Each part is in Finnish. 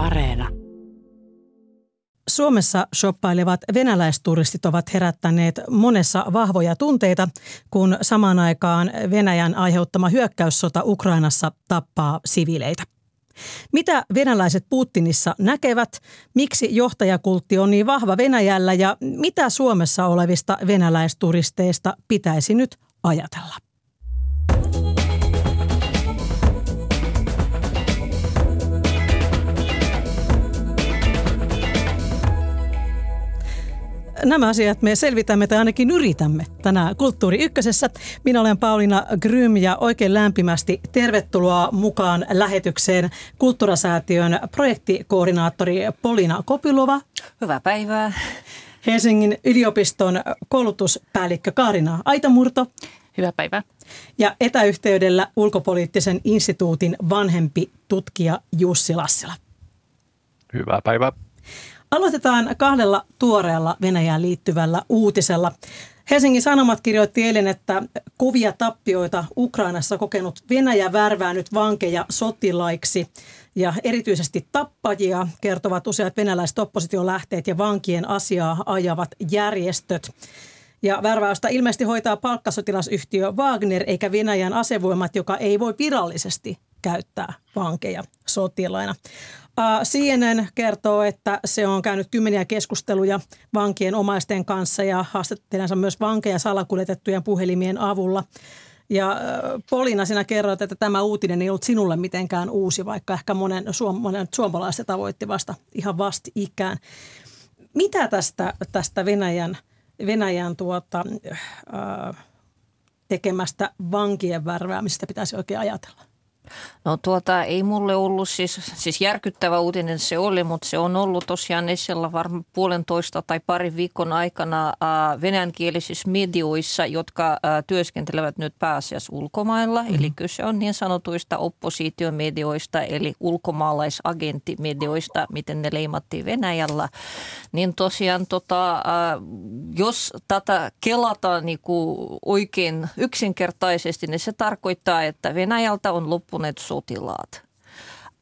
Areena. Suomessa shoppailevat venäläisturistit ovat herättäneet monessa vahvoja tunteita, kun samaan aikaan Venäjän aiheuttama hyökkäyssota Ukrainassa tappaa siviileitä. Mitä venäläiset Putinissa näkevät, miksi johtajakultti on niin vahva Venäjällä ja mitä Suomessa olevista venäläisturisteista pitäisi nyt ajatella? Nämä asiat me selvitämme tai ainakin yritämme tänään Kulttuuri Ykkösessä. Minä olen Pauliina Grym ja oikein lämpimästi tervetuloa mukaan lähetykseen Kulttuurasäätiön projektikoordinaattori Polina Kopilova. Hyvää päivää. Helsingin yliopiston koulutuspäällikkö Kaarina Aitamurto. Hyvää päivää. Ja etäyhteydellä ulkopoliittisen instituutin vanhempi tutkija Jussi Lassila. Hyvää päivää. Aloitetaan kahdella tuoreella Venäjään liittyvällä uutisella. Helsingin Sanomat kirjoitti eilen, että kovia tappioita Ukrainassa kokenut Venäjä värvää nyt vankeja sotilaiksi. Ja erityisesti tappajia kertovat useat venäläiset oppositiolähteet ja vankien asiaa ajavat järjestöt. Ja värväystä ilmeisesti hoitaa palkkasotilasyhtiö Wagner eikä Venäjän asevoimat, joka ei voi virallisesti käyttää vankeja sotilaina. CNN kertoo, että se on käynyt kymmeniä keskusteluja vankien omaisten kanssa ja haastattelensa myös vankeja salakuljetettujen puhelimien avulla. Ja Polina, sinä kerroit, että tämä uutinen ei ollut sinulle mitenkään uusi, vaikka ehkä monen, suom- monen suomalaista tavoitti vasta ihan vasti ikään. Mitä tästä, tästä Venäjän, Venäjän tuota, äh, tekemästä vankien värväämisestä pitäisi oikein ajatella? No tuota, ei mulle ollut siis, siis järkyttävä uutinen se oli, mutta se on ollut tosiaan esillä varmaan puolentoista tai pari viikon aikana venäjänkielisissä medioissa, jotka työskentelevät nyt pääasiassa ulkomailla. Mm-hmm. Eli kyse on niin sanotuista oppositiomedioista, eli ulkomaalaisagenttimedioista, miten ne leimattiin Venäjällä. Niin tosiaan tota, jos tätä kelataan niin kuin oikein yksinkertaisesti, niin se tarkoittaa, että Venäjältä on loppunut saapuneet sotilaat.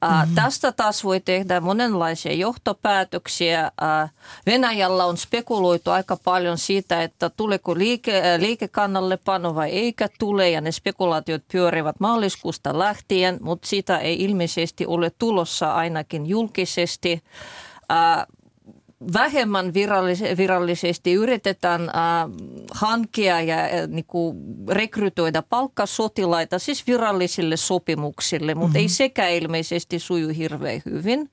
Mm-hmm. Tästä taas voi tehdä monenlaisia johtopäätöksiä. Venäjällä on spekuloitu aika paljon siitä, että tuleeko liike, liikekannalle pano vai eikä tule, ja ne spekulaatiot pyörivät maaliskuusta lähtien, mutta sitä ei ilmeisesti ole tulossa ainakin julkisesti vähemmän virallis- virallisesti yritetään äh, hankkia ja äh, niinku, rekrytoida palkkasotilaita siis virallisille sopimuksille, mutta mm-hmm. ei sekä ilmeisesti suju hirveän hyvin.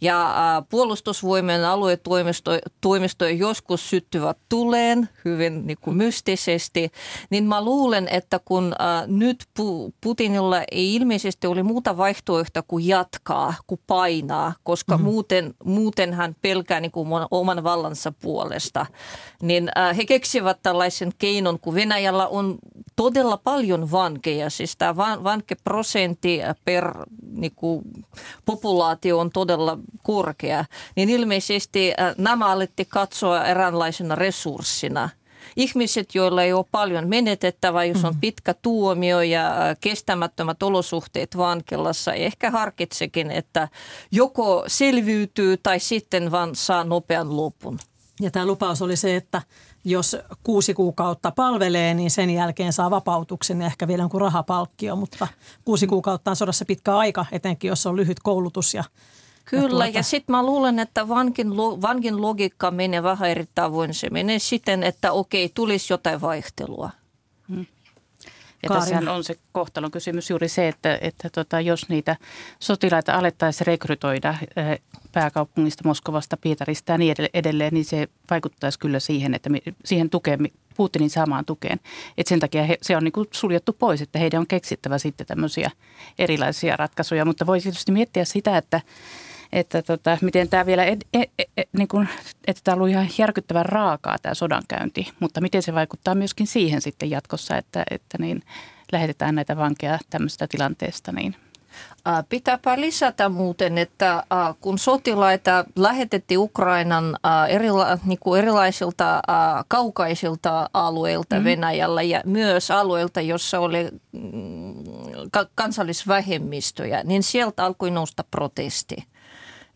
Ja puolustusvoimien aluetoimistoja joskus syttyvät tuleen hyvin niin kuin mystisesti, niin mä luulen, että kun nyt Putinilla ei ilmeisesti ole muuta vaihtoehtoa kuin jatkaa, kuin painaa, koska mm-hmm. muuten, muuten hän pelkää niin kuin oman vallansa puolesta, niin he keksivät tällaisen keinon, kun Venäjällä on todella paljon vankeja, siis tämä vankeprosentti per niin kuin, populaatio on todella todella korkea, niin ilmeisesti äh, nämä alettiin katsoa eräänlaisena resurssina – ihmiset, joilla ei ole paljon menetettävää, jos on mm. pitkä tuomio ja äh, kestämättömät olosuhteet vankilassa, ehkä harkitsekin, että joko selviytyy tai sitten vaan saa nopean lopun. Ja tämä lupaus oli se, että jos kuusi kuukautta palvelee, niin sen jälkeen saa vapautuksen ja ehkä vielä jonkun rahapalkkio, mutta kuusi kuukautta on sodassa pitkä aika, etenkin jos on lyhyt koulutus ja Kyllä, ja, tuota... ja sitten mä luulen, että vankin, vankin logiikka menee vähän eri tavoin. Se menee siten, että okei, tulisi jotain vaihtelua. Hmm. Ja tässähän on se kohtalon kysymys juuri se, että, että tota, jos niitä sotilaita alettaisiin rekrytoida eh, pääkaupungista, Moskovasta, Pietarista ja niin edelleen, niin se vaikuttaisi kyllä siihen, että siihen tukeen, Putinin saamaan tukeen. Et sen takia he, se on niin kuin suljettu pois, että heidän on keksittävä sitten tämmöisiä erilaisia ratkaisuja. Mutta voi tietysti miettiä sitä, että että tota, miten tämä vielä, ed, ed, ed, ed, niin kun, että tämä on ollut ihan järkyttävän raakaa tämä sodankäynti, mutta miten se vaikuttaa myöskin siihen sitten jatkossa, että, että niin lähetetään näitä vankeja tämmöisestä tilanteesta niin – Pitääpä lisätä muuten, että kun sotilaita lähetettiin Ukrainan erila, niin kuin erilaisilta kaukaisilta alueilta mm. Venäjällä ja myös alueilta, jossa oli mm, kansallisvähemmistöjä, niin sieltä alkoi nousta protesti.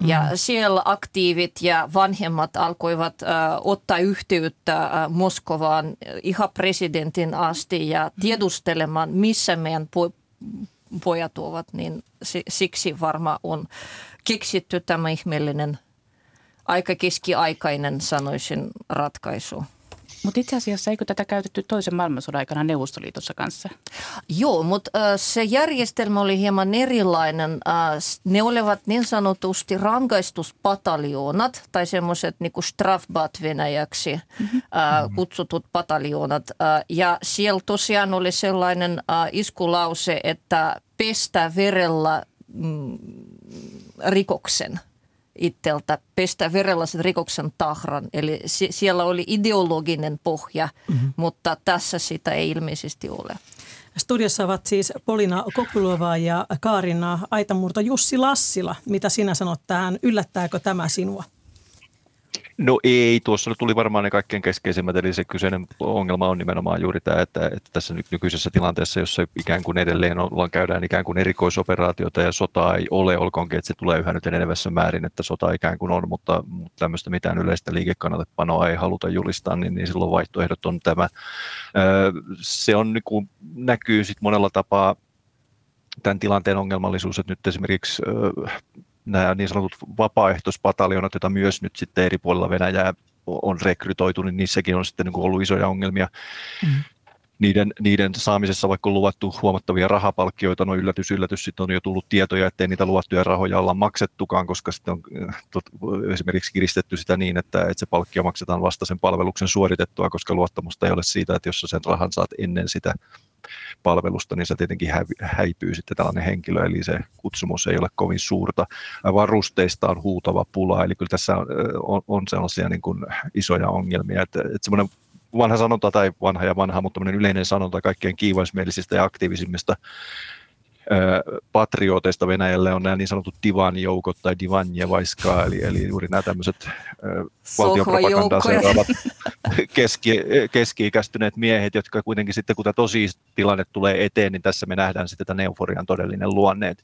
Ja mm. siellä aktiivit ja vanhemmat alkoivat äh, ottaa yhteyttä äh, Moskovaan ihan presidentin asti ja tiedustelemaan, missä meidän po- pojat ovat. Niin siksi varmaan on keksitty tämä ihmeellinen, aika keskiaikainen sanoisin ratkaisu. Mutta itse asiassa eikö tätä käytetty toisen maailmansodan aikana Neuvostoliitossa kanssa? Joo, mutta äh, se järjestelmä oli hieman erilainen. Äh, ne olivat niin sanotusti rangaistuspataljoonat tai semmoiset niinku strafbat venäjäksi mm-hmm. äh, kutsutut pataljoonat. Äh, ja siellä tosiaan oli sellainen äh, iskulause, että pestä verellä mm, rikoksen – itseltä pestä verellä sen rikoksen tahran. Eli si- siellä oli ideologinen pohja, mm-hmm. mutta tässä sitä ei ilmeisesti ole. Studiossa ovat siis Polina Kopulova ja Kaarina Aitamurto Jussi Lassila. Mitä sinä sanot tähän? Yllättääkö tämä sinua? No ei, tuossa tuli varmaan ne kaikkein keskeisimmät, eli se kyseinen ongelma on nimenomaan juuri tämä, että, että tässä nykyisessä tilanteessa, jossa ikään kuin edelleen ollaan, käydään ikään kuin erikoisoperaatiota ja sotaa ei ole, olkoonkin, että se tulee yhä nyt enenevässä määrin, että sota ikään kuin on, mutta, mutta tämmöistä mitään yleistä liikekannatepanoa ei haluta julistaa, niin, niin silloin vaihtoehdot on tämä. Se on, niin kuin, näkyy sitten monella tapaa tämän tilanteen ongelmallisuus, että nyt esimerkiksi nämä niin sanotut vapaaehtoispataljonat, joita myös nyt sitten eri puolilla Venäjää on rekrytoitu, niin niissäkin on sitten niin ollut isoja ongelmia. Mm. Niiden, niiden saamisessa vaikka on luvattu huomattavia rahapalkkioita, no yllätys, yllätys, sitten on jo tullut tietoja, ettei niitä luvattuja rahoja olla maksettukaan, koska sitten on tot, esimerkiksi kiristetty sitä niin, että, että se palkkio maksetaan vasta sen palveluksen suoritettua, koska luottamusta ei ole siitä, että jos sä sen rahan saat ennen sitä palvelusta, niin se tietenkin häipyy sitten tällainen henkilö, eli se kutsumus ei ole kovin suurta. Varusteista on huutava pula, eli kyllä tässä on, on, on sellaisia niin kuin isoja ongelmia, että, että semmoinen vanha sanonta tai vanha ja vanha, mutta yleinen sanonta kaikkein kiivaismielisistä ja aktiivisimmista patrioteista Venäjälle on nämä niin sanotut divan-joukot tai divanjevaiskaa, eli, eli juuri nämä tämmöiset valtiopropagandaa seuraavat keski, keski-ikäistyneet miehet, jotka kuitenkin sitten kun tämä tosi tilanne tulee eteen, niin tässä me nähdään sitten tämän euforian todellinen luonne.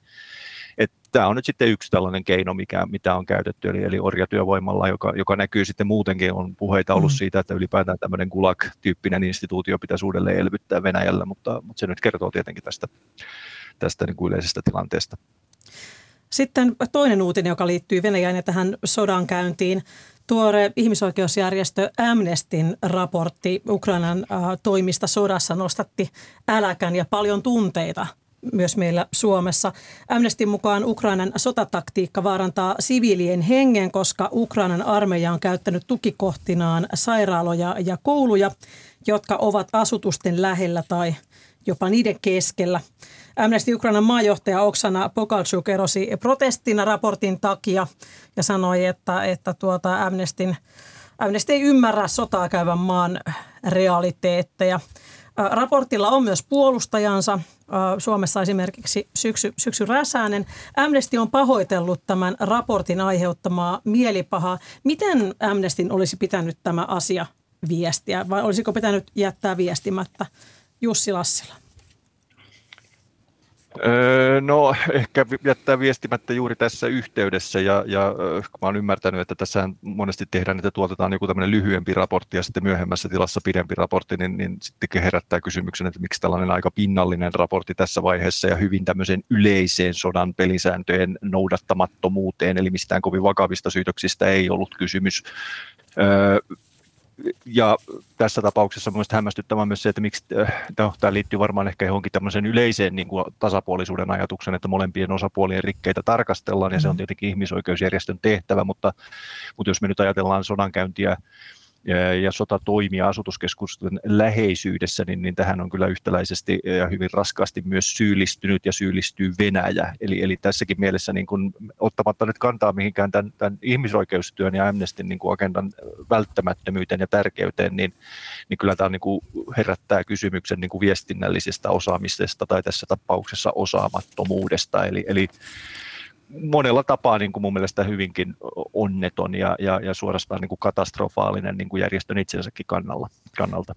Tämä on nyt sitten yksi tällainen keino, mikä, mitä on käytetty, eli, eli orjatyövoimalla, joka, joka näkyy sitten muutenkin, on puheita ollut mm. siitä, että ylipäätään tämmöinen Gulag-tyyppinen instituutio pitäisi uudelleen elvyttää Venäjällä, mutta, mutta se nyt kertoo tietenkin tästä tästä niin kuin yleisestä tilanteesta. Sitten toinen uutinen, joka liittyy Venäjään ja tähän sodankäyntiin. Tuore ihmisoikeusjärjestö Amnestin raportti Ukrainan äh, toimista sodassa nostatti äläkän ja paljon tunteita myös meillä Suomessa. Amnestin mukaan Ukrainan sotataktiikka vaarantaa siviilien hengen, koska Ukrainan armeija on käyttänyt tukikohtinaan sairaaloja ja kouluja, jotka ovat asutusten lähellä tai jopa niiden keskellä. Amnesty Ukrainan maajohtaja Oksana Pokalchuk erosi protestina raportin takia ja sanoi, että, että tuota Amnestin, Amnesty ei ymmärrä sotaa käyvän maan realiteetteja. Raportilla on myös puolustajansa. Suomessa esimerkiksi Syksy, Syksy Räsänen. Amnesty on pahoitellut tämän raportin aiheuttamaa mielipahaa. Miten Amnestin olisi pitänyt tämä asia viestiä vai olisiko pitänyt jättää viestimättä Jussi Lassila? No ehkä jättää viestimättä juuri tässä yhteydessä ja, ja kun mä olen ymmärtänyt, että tässä monesti tehdään, että tuotetaan joku tämmöinen lyhyempi raportti ja sitten myöhemmässä tilassa pidempi raportti, niin, niin sitten herättää kysymyksen, että miksi tällainen aika pinnallinen raportti tässä vaiheessa ja hyvin tämmöisen yleiseen sodan pelisääntöjen noudattamattomuuteen, eli mistään kovin vakavista syytöksistä ei ollut kysymys ja tässä tapauksessa mielestäni hämmästyttävää myös se, että miksi, äh, no, tämä liittyy varmaan ehkä johonkin tämmöiseen yleiseen niin kuin tasapuolisuuden ajatuksen, että molempien osapuolien rikkeitä tarkastellaan, ja se on mm. tietenkin ihmisoikeusjärjestön tehtävä, mutta, mutta jos me nyt ajatellaan sodankäyntiä ja sotatoimia asutuskeskusten läheisyydessä, niin, niin tähän on kyllä yhtäläisesti ja hyvin raskaasti myös syyllistynyt ja syyllistyy Venäjä. Eli, eli tässäkin mielessä niin kun, ottamatta nyt kantaa mihinkään tämän, tämän ihmisoikeustyön ja Amnestin niin agendan välttämättömyyteen ja tärkeyteen, niin, niin kyllä tämä niin kuin herättää kysymyksen niin kuin viestinnällisestä osaamisesta tai tässä tapauksessa osaamattomuudesta. Eli, eli monella tapaa niin kuin mun mielestä hyvinkin onneton ja, ja, ja suorastaan niin kuin katastrofaalinen niin kuin järjestön itsensäkin kannalla, kannalta.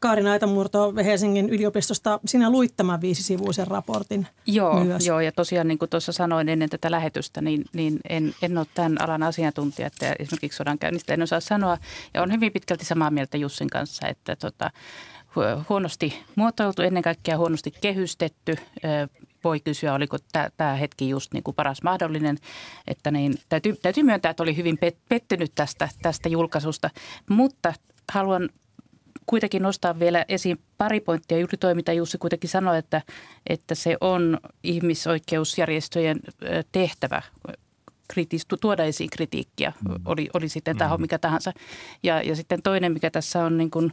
Kaari Naitamurto Helsingin yliopistosta, sinä luit tämän viisisivuisen raportin joo, myös. Joo, ja tosiaan niin kuin tuossa sanoin ennen tätä lähetystä, niin, niin en, en ole tämän alan asiantuntija, että esimerkiksi sodankäynnistä en osaa sanoa. Ja on hyvin pitkälti samaa mieltä Jussin kanssa, että tota, huonosti muotoiltu, ennen kaikkea huonosti kehystetty. Voi kysyä, oliko tämä hetki just niin kuin paras mahdollinen. Että niin, täytyy, täytyy myöntää, että oli hyvin pettynyt tästä, tästä julkaisusta, mutta haluan kuitenkin nostaa vielä esiin pari pointtia. Juuri toi, mitä Jussi kuitenkin sanoi, että, että se on ihmisoikeusjärjestöjen tehtävä kritis, tuoda esiin kritiikkiä, mm. oli, oli sitten taho mm. mikä tahansa. Ja, ja sitten toinen, mikä tässä on niin kuin,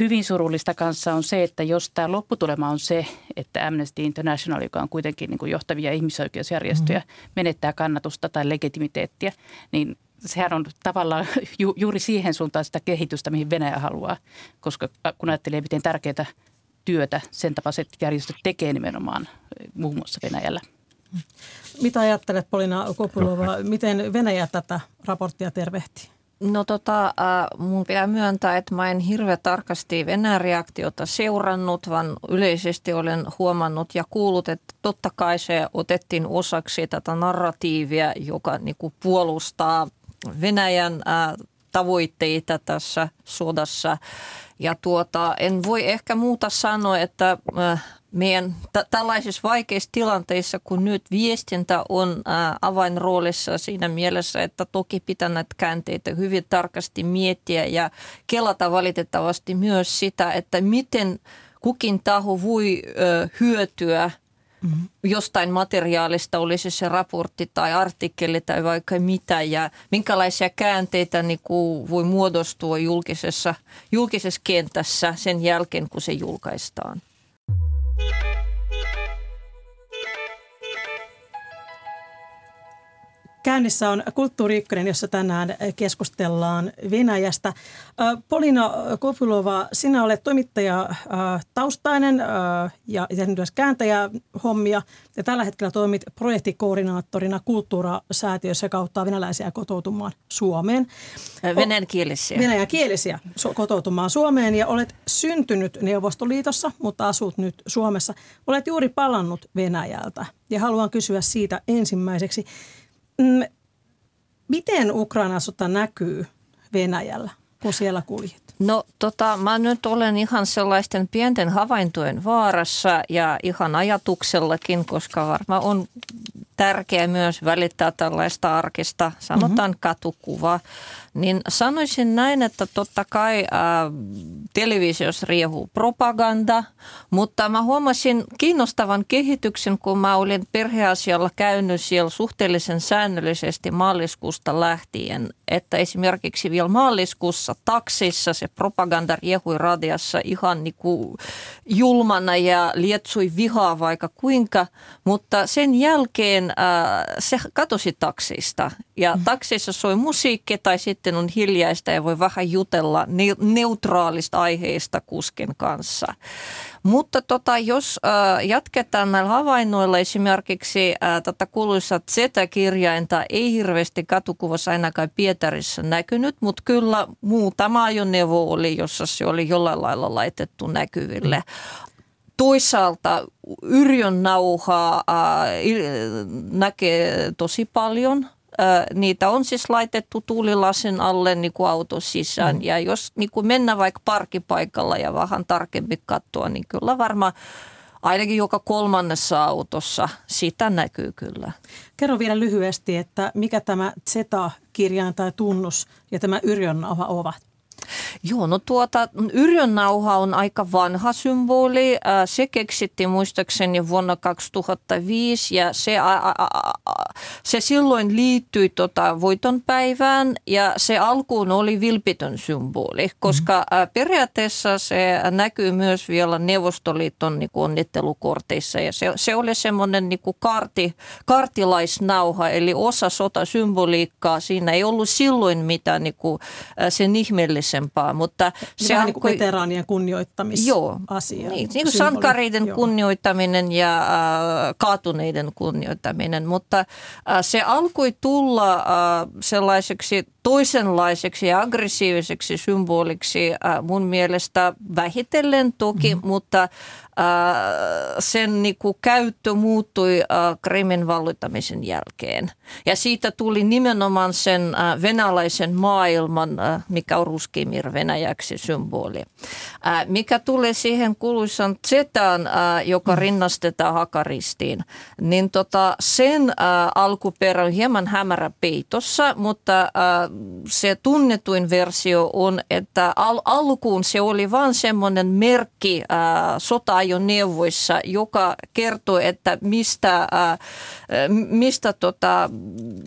hyvin surullista kanssa on se, että jos tämä lopputulema on se, että Amnesty International, joka on kuitenkin niin kuin johtavia ihmisoikeusjärjestöjä, mm. menettää kannatusta tai legitimiteettiä, niin sehän on tavallaan ju, juuri siihen suuntaan sitä kehitystä, mihin Venäjä haluaa, koska kun ajattelee, miten tärkeää työtä sen tapaiset järjestöt tekee nimenomaan muun muassa Venäjällä. Mitä ajattelet Polina Kopulova, miten Venäjä tätä raporttia tervehtii? No tota, äh, mun pitää myöntää, että mä en hirveän tarkasti Venäjän reaktiota seurannut, vaan yleisesti olen huomannut ja kuullut, että totta kai se otettiin osaksi tätä narratiivia, joka niinku puolustaa Venäjän äh, tavoitteita tässä sodassa. Ja tuota, en voi ehkä muuta sanoa, että äh, meidän t- tällaisissa vaikeissa tilanteissa, kun nyt viestintä on äh, avainroolissa siinä mielessä, että toki pitää näitä käänteitä hyvin tarkasti miettiä ja kelata valitettavasti myös sitä, että miten kukin taho voi äh, hyötyä mm-hmm. jostain materiaalista, olisi se raportti tai artikkeli tai vaikka mitä ja minkälaisia käänteitä niin kuin voi muodostua julkisessa, julkisessa kentässä sen jälkeen, kun se julkaistaan. Thank you. Käynnissä on Kulttuuri jossa tänään keskustellaan Venäjästä. Polina Kofulova, sinä olet toimittaja taustainen ja tehnyt myös kääntäjä hommia. Ja tällä hetkellä toimit projektikoordinaattorina Kulttuurasäätiössä kautta venäläisiä kotoutumaan Suomeen. Venäjänkielisiä. Venäjänkielisiä kotoutumaan Suomeen ja olet syntynyt Neuvostoliitossa, mutta asut nyt Suomessa. Olet juuri palannut Venäjältä ja haluan kysyä siitä ensimmäiseksi. Mm, miten Ukrainan sota näkyy Venäjällä, kun siellä kuljet? No tota, mä nyt olen ihan sellaisten pienten havaintojen vaarassa ja ihan ajatuksellakin, koska varmaan on tärkeää myös välittää tällaista arkista, sanotaan mm-hmm. katukuvaa. Niin sanoisin näin, että totta kai äh, televisiossa riehuu propaganda, mutta mä huomasin kiinnostavan kehityksen, kun mä olin perheasialla käynyt siellä suhteellisen säännöllisesti maaliskuusta lähtien, että esimerkiksi vielä maaliskuussa taksissa se propaganda riehui radiassa ihan niin kuin julmana ja lietsui vihaa vaikka kuinka, mutta sen jälkeen äh, se katosi taksista ja mm. taksissa soi musiikki tai sitten on hiljaista ja voi vähän jutella neutraalista aiheista kusken kanssa. Mutta tota, jos äh, jatketaan näillä havainnoilla esimerkiksi äh, tätä kuuluisa Z-kirjainta ei hirveästi katukuvassa ainakaan Pietarissa näkynyt, mutta kyllä muutama ajoneuvo oli, jossa se oli jollain lailla laitettu näkyville toisaalta Yrjön nauhaa äh, näkee tosi paljon – niitä on siis laitettu tuulilasin alle niin kuin auton sisään. Mm. Ja jos niin kuin mennään vaikka parkkipaikalla ja vähän tarkemmin katsoa, niin kyllä varmaan ainakin joka kolmannessa autossa sitä näkyy kyllä. Kerro vielä lyhyesti, että mikä tämä Z-kirjain tai tunnus ja tämä yrjönnauha ovat? Joo, no tuota, yrjönnauha on aika vanha symboli. Se keksittiin muistaakseni vuonna 2005 ja se, a, a, a, se silloin liittyi tota voitonpäivään ja se alkuun oli vilpitön symboli, koska mm-hmm. periaatteessa se näkyy myös vielä Neuvostoliiton niin onnittelukorteissa ja se, se oli semmoinen niin karti, kartilaisnauha eli osa sotasymboliikkaa. Siinä ei ollut silloin mitään niin kuin, sen ihmeellistä aikaisempaa. Mutta se on niin kuin veteraanien kunnioittamisasia. Joo, niin, niin kuin sankareiden joo. kunnioittaminen ja äh, kaatuneiden kunnioittaminen. Mutta se alkoi tulla sellaiseksi toisenlaiseksi ja aggressiiviseksi symboliksi mun mielestä vähitellen toki, mm-hmm. mutta sen niin kuin, käyttö muuttui Krimin vallittamisen jälkeen. Ja siitä tuli nimenomaan sen venäläisen maailman, mikä on ruskimir venäjäksi symboli. Mikä tulee siihen kuuluisan Zetaan, joka mm. rinnastetaan hakaristiin, niin tota, sen alkuperä on hieman hämärä peitossa, mutta se tunnetuin versio on, että al- alkuun se oli vain semmoinen merkki sota ajoneuvoissa, joka kertoo, että mistä, ää, mistä tota,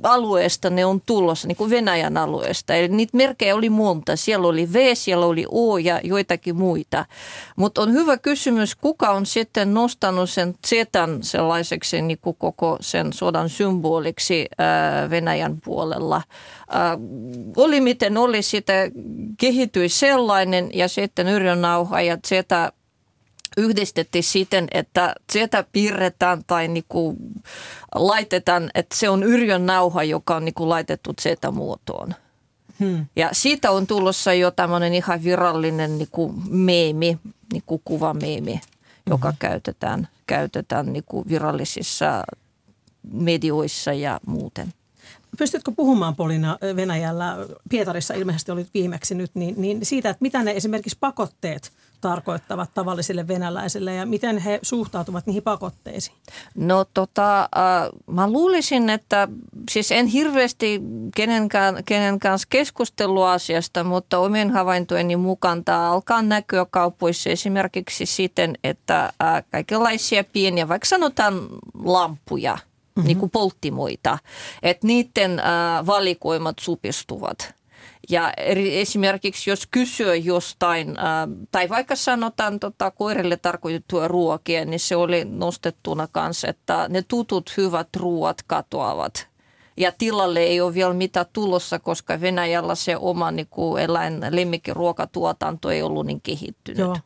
alueesta ne on tulossa, niin kuin Venäjän alueesta. Eli niitä merkkejä oli monta. Siellä oli V, siellä oli O ja joitakin muita. Mutta on hyvä kysymys, kuka on sitten nostanut sen Zetan sellaiseksi niin kuin koko sen sodan symboliksi ää, Venäjän puolella. Ää, oli miten oli, sitä kehittyi sellainen ja sitten Yrjön Nauha ja Zeta yhdistettiin siten, että sieltä piirretään tai niinku laitetaan, että se on Yrjön nauha, joka on niinku laitettu Z-muotoon. Hmm. Ja siitä on tulossa jo tämmöinen ihan virallinen niinku meemi, niinku kuvameemi, joka hmm. käytetään, käytetään niinku virallisissa medioissa ja muuten. Pystytkö puhumaan Polina Venäjällä, Pietarissa ilmeisesti olit viimeksi nyt, niin, niin siitä, että mitä ne esimerkiksi pakotteet – tarkoittavat tavallisille venäläisille ja miten he suhtautuvat niihin pakotteisiin? No tota, äh, mä luulisin, että siis en hirveästi kenenkään, kenen kanssa keskustelua asiasta, mutta omien havaintojeni mukaan tämä alkaa näkyä kaupoissa esimerkiksi siten, että äh, kaikenlaisia pieniä, vaikka sanotaan lampuja, mm-hmm. niin kuin polttimoita, että niiden äh, valikoimat supistuvat – ja esimerkiksi jos kysyy jostain, tai vaikka sanotaan tota, koirille tarkoitettua ruokia, niin se oli nostettuna kanssa, että ne tutut hyvät ruoat katoavat ja tilalle ei ole vielä mitään tulossa, koska Venäjällä se oma niin kuin eläin lemmikkiruokatuotanto ei ollut niin kehittynyt. Joo.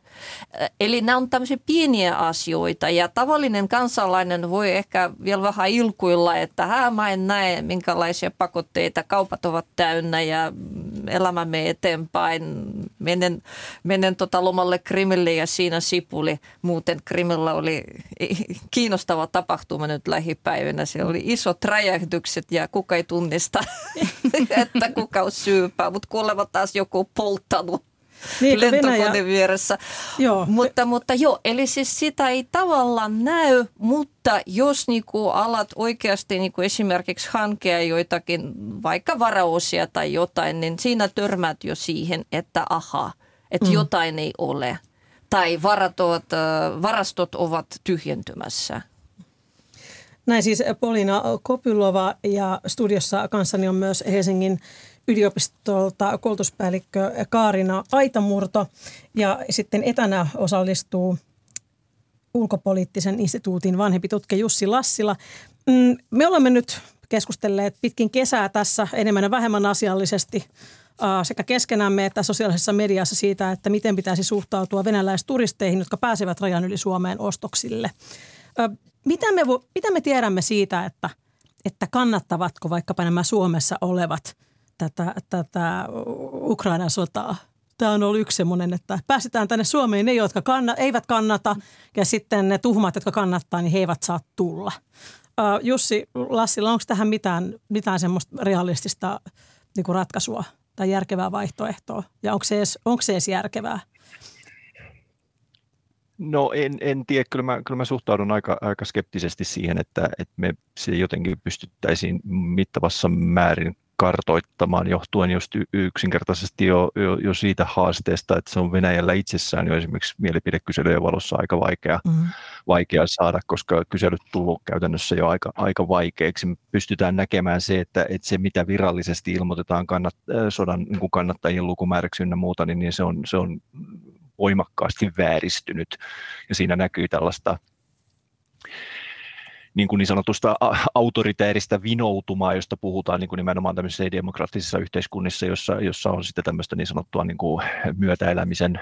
Eli nämä on tämmöisiä pieniä asioita ja tavallinen kansalainen voi ehkä vielä vähän ilkuilla, että Hää, mä en näe minkälaisia pakotteita, kaupat ovat täynnä ja elämämme eteenpäin. Menen, menen tota lomalle Krimille ja siinä sipuli. Muuten Krimillä oli kiinnostava tapahtuma nyt lähipäivinä. Siellä oli isot räjähdykset ja ja kuka ei tunnista, että kuka on syypää, mutta kuulemma taas joku polttanut niin, lentokone Venäjä... vieressä. Joo. Mutta, mutta joo, eli siis sitä ei tavallaan näy, mutta jos niinku alat oikeasti niinku esimerkiksi hankea joitakin vaikka varaosia tai jotain, niin siinä törmät jo siihen, että aha, että mm. jotain ei ole. Tai varatot, varastot ovat tyhjentymässä. Näin siis Polina Kopylova ja studiossa kanssani on myös Helsingin yliopistolta koulutuspäällikkö Kaarina Aitamurto ja sitten etänä osallistuu ulkopoliittisen instituutin vanhempi tutkija Jussi Lassila. Mm, me olemme nyt keskustelleet pitkin kesää tässä enemmän ja vähemmän asiallisesti sekä keskenämme että sosiaalisessa mediassa siitä, että miten pitäisi suhtautua venäläisturisteihin, jotka pääsevät rajan yli Suomeen ostoksille. Mitä me, mitä me tiedämme siitä, että, että kannattavatko vaikkapa nämä Suomessa olevat tätä, tätä Ukrainan sotaa? Tämä on ollut yksi semmoinen, että päästetään tänne Suomeen ne, jotka kanna, eivät kannata ja sitten ne tuhmat, jotka kannattaa, niin he eivät saa tulla. Jussi Lassilla, onko tähän mitään, mitään semmoista realistista niin ratkaisua tai järkevää vaihtoehtoa? Ja onko se edes, onko se edes järkevää? No en, en tiedä, kyllä mä, kyllä mä suhtaudun aika, aika skeptisesti siihen, että, että me se jotenkin pystyttäisiin mittavassa määrin kartoittamaan johtuen just yksinkertaisesti jo, jo, jo siitä haasteesta, että se on Venäjällä itsessään jo esimerkiksi mielipidekyselyjen valossa aika vaikea, mm. vaikea saada, koska kyselyt tullut käytännössä jo aika, aika vaikeiksi. Me pystytään näkemään se, että, että se mitä virallisesti ilmoitetaan kannat, sodan niin kannattajien lukumääräksi ynnä muuta, niin, niin se, on, se on voimakkaasti vääristynyt. Ja siinä näkyy tällaista niin, kuin niin sanotusta autoritääristä vinoutumaa, josta puhutaan niin kuin nimenomaan tämmöisissä demokraattisissa yhteiskunnissa, jossa, jossa on sitten tämmöistä niin sanottua niin kuin myötäelämisen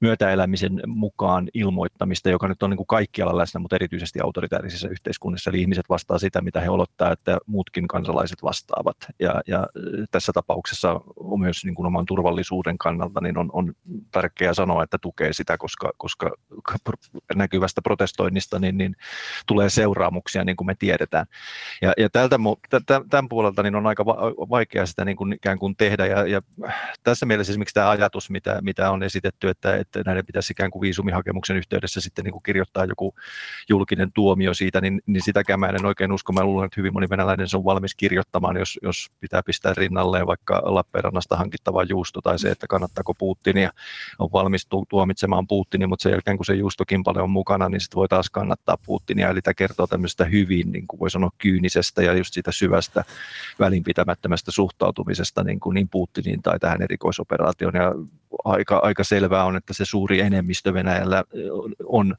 myötäelämisen mukaan ilmoittamista, joka nyt on niin kuin kaikkialla läsnä, mutta erityisesti autoritaarisissa yhteiskunnissa. Eli ihmiset vastaa sitä, mitä he odottaa, että muutkin kansalaiset vastaavat. Ja, ja tässä tapauksessa on myös niin kuin oman turvallisuuden kannalta niin on, on tärkeää sanoa, että tukee sitä, koska, koska näkyvästä protestoinnista niin, niin tulee seuraamuksia, niin kuin me tiedetään. Ja, ja tältä, tämän puolelta niin on aika vaikea sitä niin kuin ikään kuin tehdä. Ja, ja tässä mielessä esimerkiksi tämä ajatus, mitä, mitä on esitetty, että, että näiden pitäisi ikään kuin viisumihakemuksen yhteydessä sitten niin kuin kirjoittaa joku julkinen tuomio siitä, niin, niin sitäkään mä en oikein usko. Mä luulen, että hyvin moni venäläinen on valmis kirjoittamaan, jos, jos pitää pistää rinnalleen vaikka Lappeenrannasta hankittava juusto tai se, että kannattaako Putinia, on valmis tuomitsemaan Putinia, mutta sen jälkeen kun se juustokin paljon on mukana, niin sitten voi taas kannattaa Putinia. Eli tämä kertoo tämmöistä hyvin, niin kuin voi sanoa, kyynisestä ja just siitä syvästä välinpitämättömästä suhtautumisesta niin, kuin niin Putiniin tai tähän erikoisoperaatioon. Ja aika, aika selvää on, että se suuri enemmistö Venäjällä on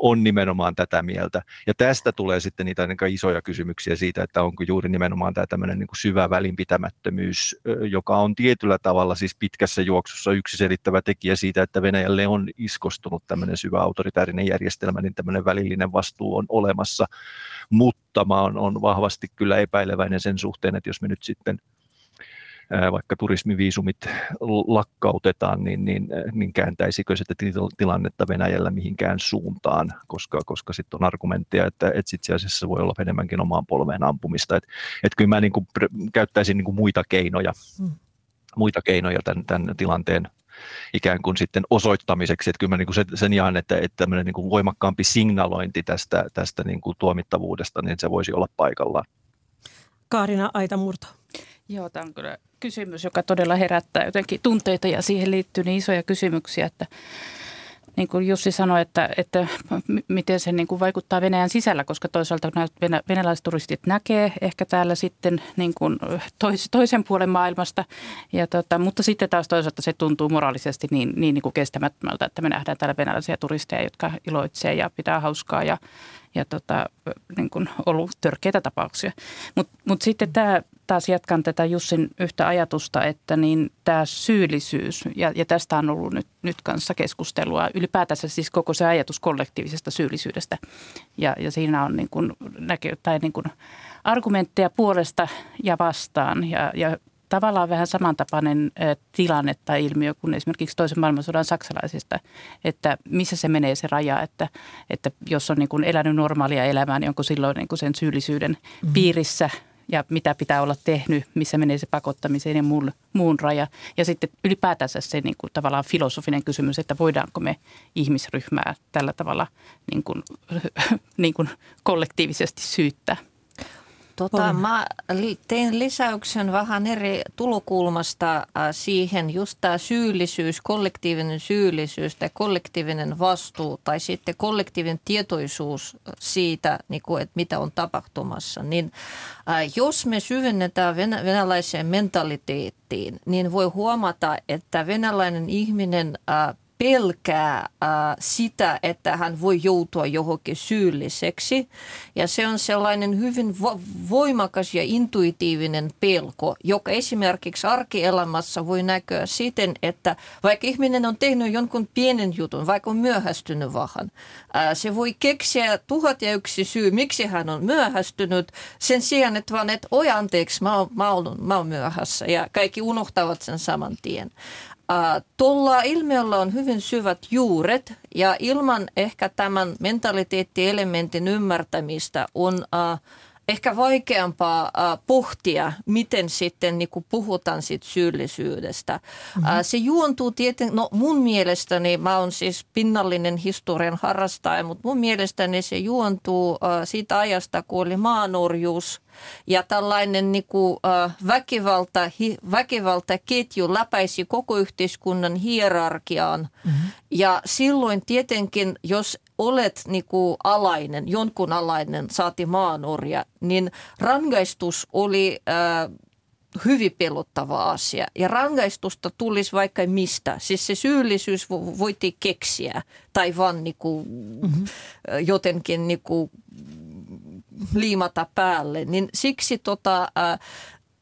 on nimenomaan tätä mieltä. Ja tästä tulee sitten niitä niin isoja kysymyksiä siitä, että onko juuri nimenomaan tämä tämmöinen niin syvä välinpitämättömyys, joka on tietyllä tavalla siis pitkässä juoksussa yksi selittävä tekijä siitä, että Venäjälle on iskostunut tämmöinen syvä autoritäärinen järjestelmä, niin tämmöinen välillinen vastuu on olemassa. Mutta mä on, on vahvasti kyllä epäileväinen sen suhteen, että jos me nyt sitten vaikka turismiviisumit lakkautetaan, niin, niin, niin kääntäisikö se tilannetta Venäjällä mihinkään suuntaan, koska, koska sitten on argumentteja, että, että itse asiassa voi olla enemmänkin omaan polveen ampumista. Että et kyllä mä niin kuin käyttäisin niin kuin muita keinoja, hmm. muita keinoja tämän, tämän tilanteen ikään kuin sitten osoittamiseksi, että kyllä mä niin kuin sen, sen jaan, että, että tämmöinen niin kuin voimakkaampi signalointi tästä, tästä niin kuin tuomittavuudesta, niin se voisi olla paikallaan. Kaarina Aitamurto. Joo, tämä on kyllä kysymys, joka todella herättää jotenkin tunteita ja siihen liittyy niin isoja kysymyksiä, että niin kuin Jussi sanoi, että, että miten se niin kuin vaikuttaa Venäjän sisällä, koska toisaalta venä, venäläiset turistit näkee ehkä täällä sitten niin kuin tois, toisen puolen maailmasta, ja tota, mutta sitten taas toisaalta se tuntuu moraalisesti niin, niin, niin kuin kestämättömältä, että me nähdään täällä venäläisiä turisteja, jotka iloitsee ja pitää hauskaa ja, ja tota, niin kuin ollut törkeitä tapauksia. Mutta mut sitten tämä taas jatkan tätä Jussin yhtä ajatusta, että niin tämä syyllisyys, ja, ja tästä on ollut nyt, nyt kanssa keskustelua, ylipäätänsä siis koko se ajatus kollektiivisesta syyllisyydestä. Ja, ja siinä on niin kuin näkö, tai niin kuin argumentteja puolesta ja vastaan. Ja, ja tavallaan vähän samantapainen tilanne tai ilmiö kuin esimerkiksi toisen maailmansodan saksalaisista, että missä se menee se raja, että, että jos on niin kuin elänyt normaalia elämää, niin onko silloin niin kuin sen syyllisyyden mm-hmm. piirissä ja mitä pitää olla tehnyt, missä menee se pakottamiseen ja muun, muun raja. Ja sitten ylipäätänsä se niin kuin tavallaan filosofinen kysymys, että voidaanko me ihmisryhmää tällä tavalla niin kuin, niin kuin kollektiivisesti syyttää. Tota, mä tein lisäyksen vähän eri tulokulmasta äh, siihen, just tämä syyllisyys, kollektiivinen syyllisyys tai kollektiivinen vastuu tai sitten kollektiivinen tietoisuus siitä, niin kuin, että mitä on tapahtumassa. Niin äh, jos me syvennetään venäläiseen mentaliteettiin, niin voi huomata, että venäläinen ihminen äh, pelkää äh, sitä, että hän voi joutua johonkin syylliseksi. Ja se on sellainen hyvin vo- voimakas ja intuitiivinen pelko, joka esimerkiksi arkielämässä voi näkyä siten, että vaikka ihminen on tehnyt jonkun pienen jutun, vaikka on myöhästynyt vähän, äh, se voi keksiä tuhat ja yksi syy, miksi hän on myöhästynyt, sen sijaan, että vaan, että oi anteeksi, mä oon, mä oon, mä oon myöhässä ja kaikki unohtavat sen saman tien. Tuolla ilmiöllä on hyvin syvät juuret ja ilman ehkä tämän mentaliteettielementin ymmärtämistä on uh, ehkä vaikeampaa uh, pohtia, miten sitten niin kuin puhutaan siitä syyllisyydestä. Mm-hmm. Uh, se juontuu tietenkin, no mun mielestäni, mä oon siis pinnallinen historian harrastaja, mutta mun mielestäni se juontuu uh, siitä ajasta, kun oli maanorjuus – ja tällainen niin kuin, äh, väkivalta, hi, väkivaltaketju läpäisi koko yhteiskunnan hierarkiaan. Mm-hmm. Ja silloin tietenkin, jos olet niin kuin alainen, jonkun alainen, saati maanorja, niin rangaistus oli... Äh, hyvin pelottava asia. Ja rangaistusta tulisi vaikka mistä. Siis se syyllisyys voitiin keksiä tai vaan niinku, mm-hmm. jotenkin niinku liimata päälle. Niin siksi tota, ä,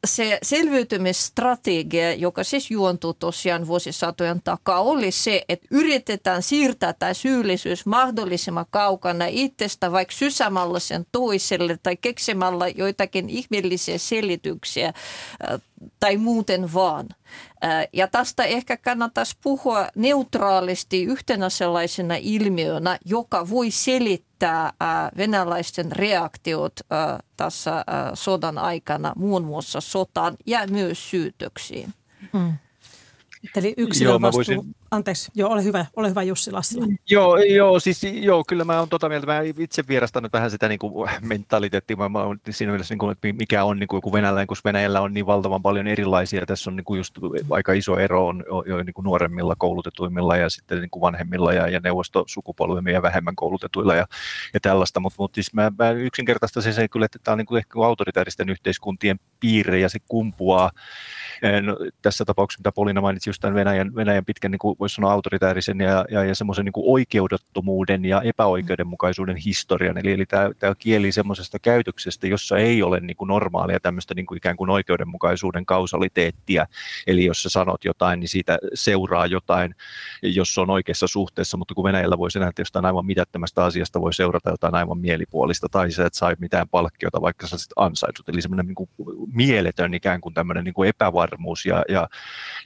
se selviytymisstrategia, joka siis juontuu tosiaan vuosisatojen takaa, oli se, että yritetään siirtää tämä syyllisyys mahdollisimman kaukana itsestä, vaikka sysämällä sen toiselle tai keksimällä joitakin ihmeellisiä selityksiä tai muuten vaan. Ja tästä ehkä kannattaisi puhua neutraalisti yhtenä sellaisena ilmiönä, joka voi selittää venäläisten reaktiot tässä sodan aikana, muun muassa sotaan ja myös syytöksiin. Hmm. Eli yksilön Joo, vastuu, voisin... anteeksi, joo, ole hyvä, ole hyvä Jussi Lassila. Joo, joo, siis joo, kyllä mä oon tota mieltä, mä itse vierastan nyt vähän sitä niin kuin mentaliteettia, mä, mä oon siinä mielessä, niin kuin, että mikä on niin kuin joku venäläinen, koska Venäjällä on niin valtavan paljon erilaisia, tässä on niin kuin just aika iso ero on jo niin kuin nuoremmilla koulutetuimmilla ja sitten niin kuin vanhemmilla ja, ja neuvostosukupolvilla ja vähemmän koulutetuilla ja, ja tällaista, mutta, mutta siis mä, mä yksinkertaistaisin sen kyllä, että tämä on niin kuin ehkä autoritaaristen yhteiskuntien piirre ja se kumpuaa. No, tässä tapauksessa, mitä Polina mainitsi, just tämän Venäjän, Venäjän pitkän, niin kuin voisi sanoa, autoritaarisen ja, ja, ja semmoisen niin oikeudettomuuden ja epäoikeudenmukaisuuden historian. Eli, eli tämä, tämä kieli semmoisesta käytöksestä, jossa ei ole niin kuin normaalia tämmöistä niin kuin ikään kuin oikeudenmukaisuuden kausaliteettia. Eli jos sä sanot jotain, niin siitä seuraa jotain, jos on oikeassa suhteessa, mutta kun Venäjällä voi että jostain aivan mitättömästä asiasta voi seurata jotain aivan mielipuolista, tai sä et saa mitään palkkiota, vaikka sä sit ansaitsut. Eli semmoinen niin kuin mieletön ikään kuin tämmöinen niin kuin epävarmuus ja, ja,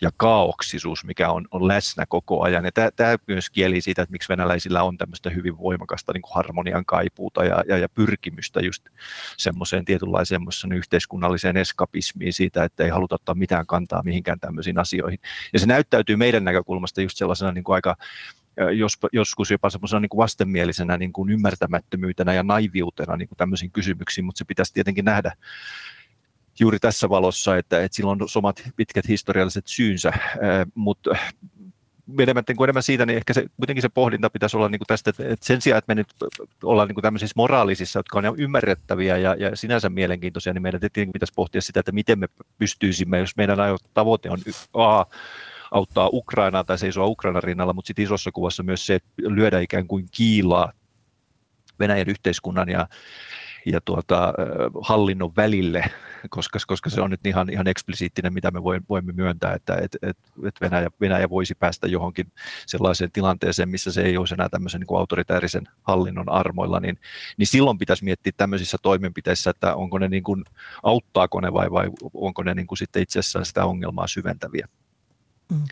ja kaauksisuus, mikä on, on läsnä koko ajan. Ja tämä myös kieli siitä, että miksi venäläisillä on tämmöistä hyvin voimakasta niin kuin harmonian kaipuuta ja, ja, ja pyrkimystä just semmoiseen tietynlaiseen yhteiskunnalliseen eskapismiin siitä, että ei haluta ottaa mitään kantaa mihinkään tämmöisiin asioihin. Ja se näyttäytyy meidän näkökulmasta just sellaisena niin kuin aika jos, joskus jopa semmoisena niin vastenmielisenä niin kuin ymmärtämättömyytenä ja naiviutena niin kuin tämmöisiin kysymyksiin, mutta se pitäisi tietenkin nähdä juuri tässä valossa, että, että sillä on omat pitkät historialliset syynsä, mutta menemättä niin enemmän siitä, niin ehkä se, kuitenkin se pohdinta pitäisi olla niin kuin tästä, että, että sen sijaan, että me nyt ollaan niin kuin tämmöisissä moraalisissa, jotka on ymmärrettäviä ja, ja sinänsä mielenkiintoisia, niin meidän tietenkin pitäisi pohtia sitä, että miten me pystyisimme, jos meidän tavoite on A, auttaa Ukrainaa tai seisoa Ukrainan rinnalla, mutta sitten isossa kuvassa myös se, että lyödä ikään kuin kiilaa Venäjän yhteiskunnan ja, ja tuota, hallinnon välille, koska, koska se on nyt ihan, ihan eksplisiittinen, mitä me voimme myöntää, että et, et, et Venäjä, Venäjä voisi päästä johonkin sellaiseen tilanteeseen, missä se ei olisi enää tämmöisen niin kuin autoritäärisen hallinnon armoilla, niin, niin silloin pitäisi miettiä tämmöisissä toimenpiteissä, että onko ne niin kuin, auttaako ne vai, vai onko ne niin kuin sitten itse asiassa sitä ongelmaa syventäviä. Mm.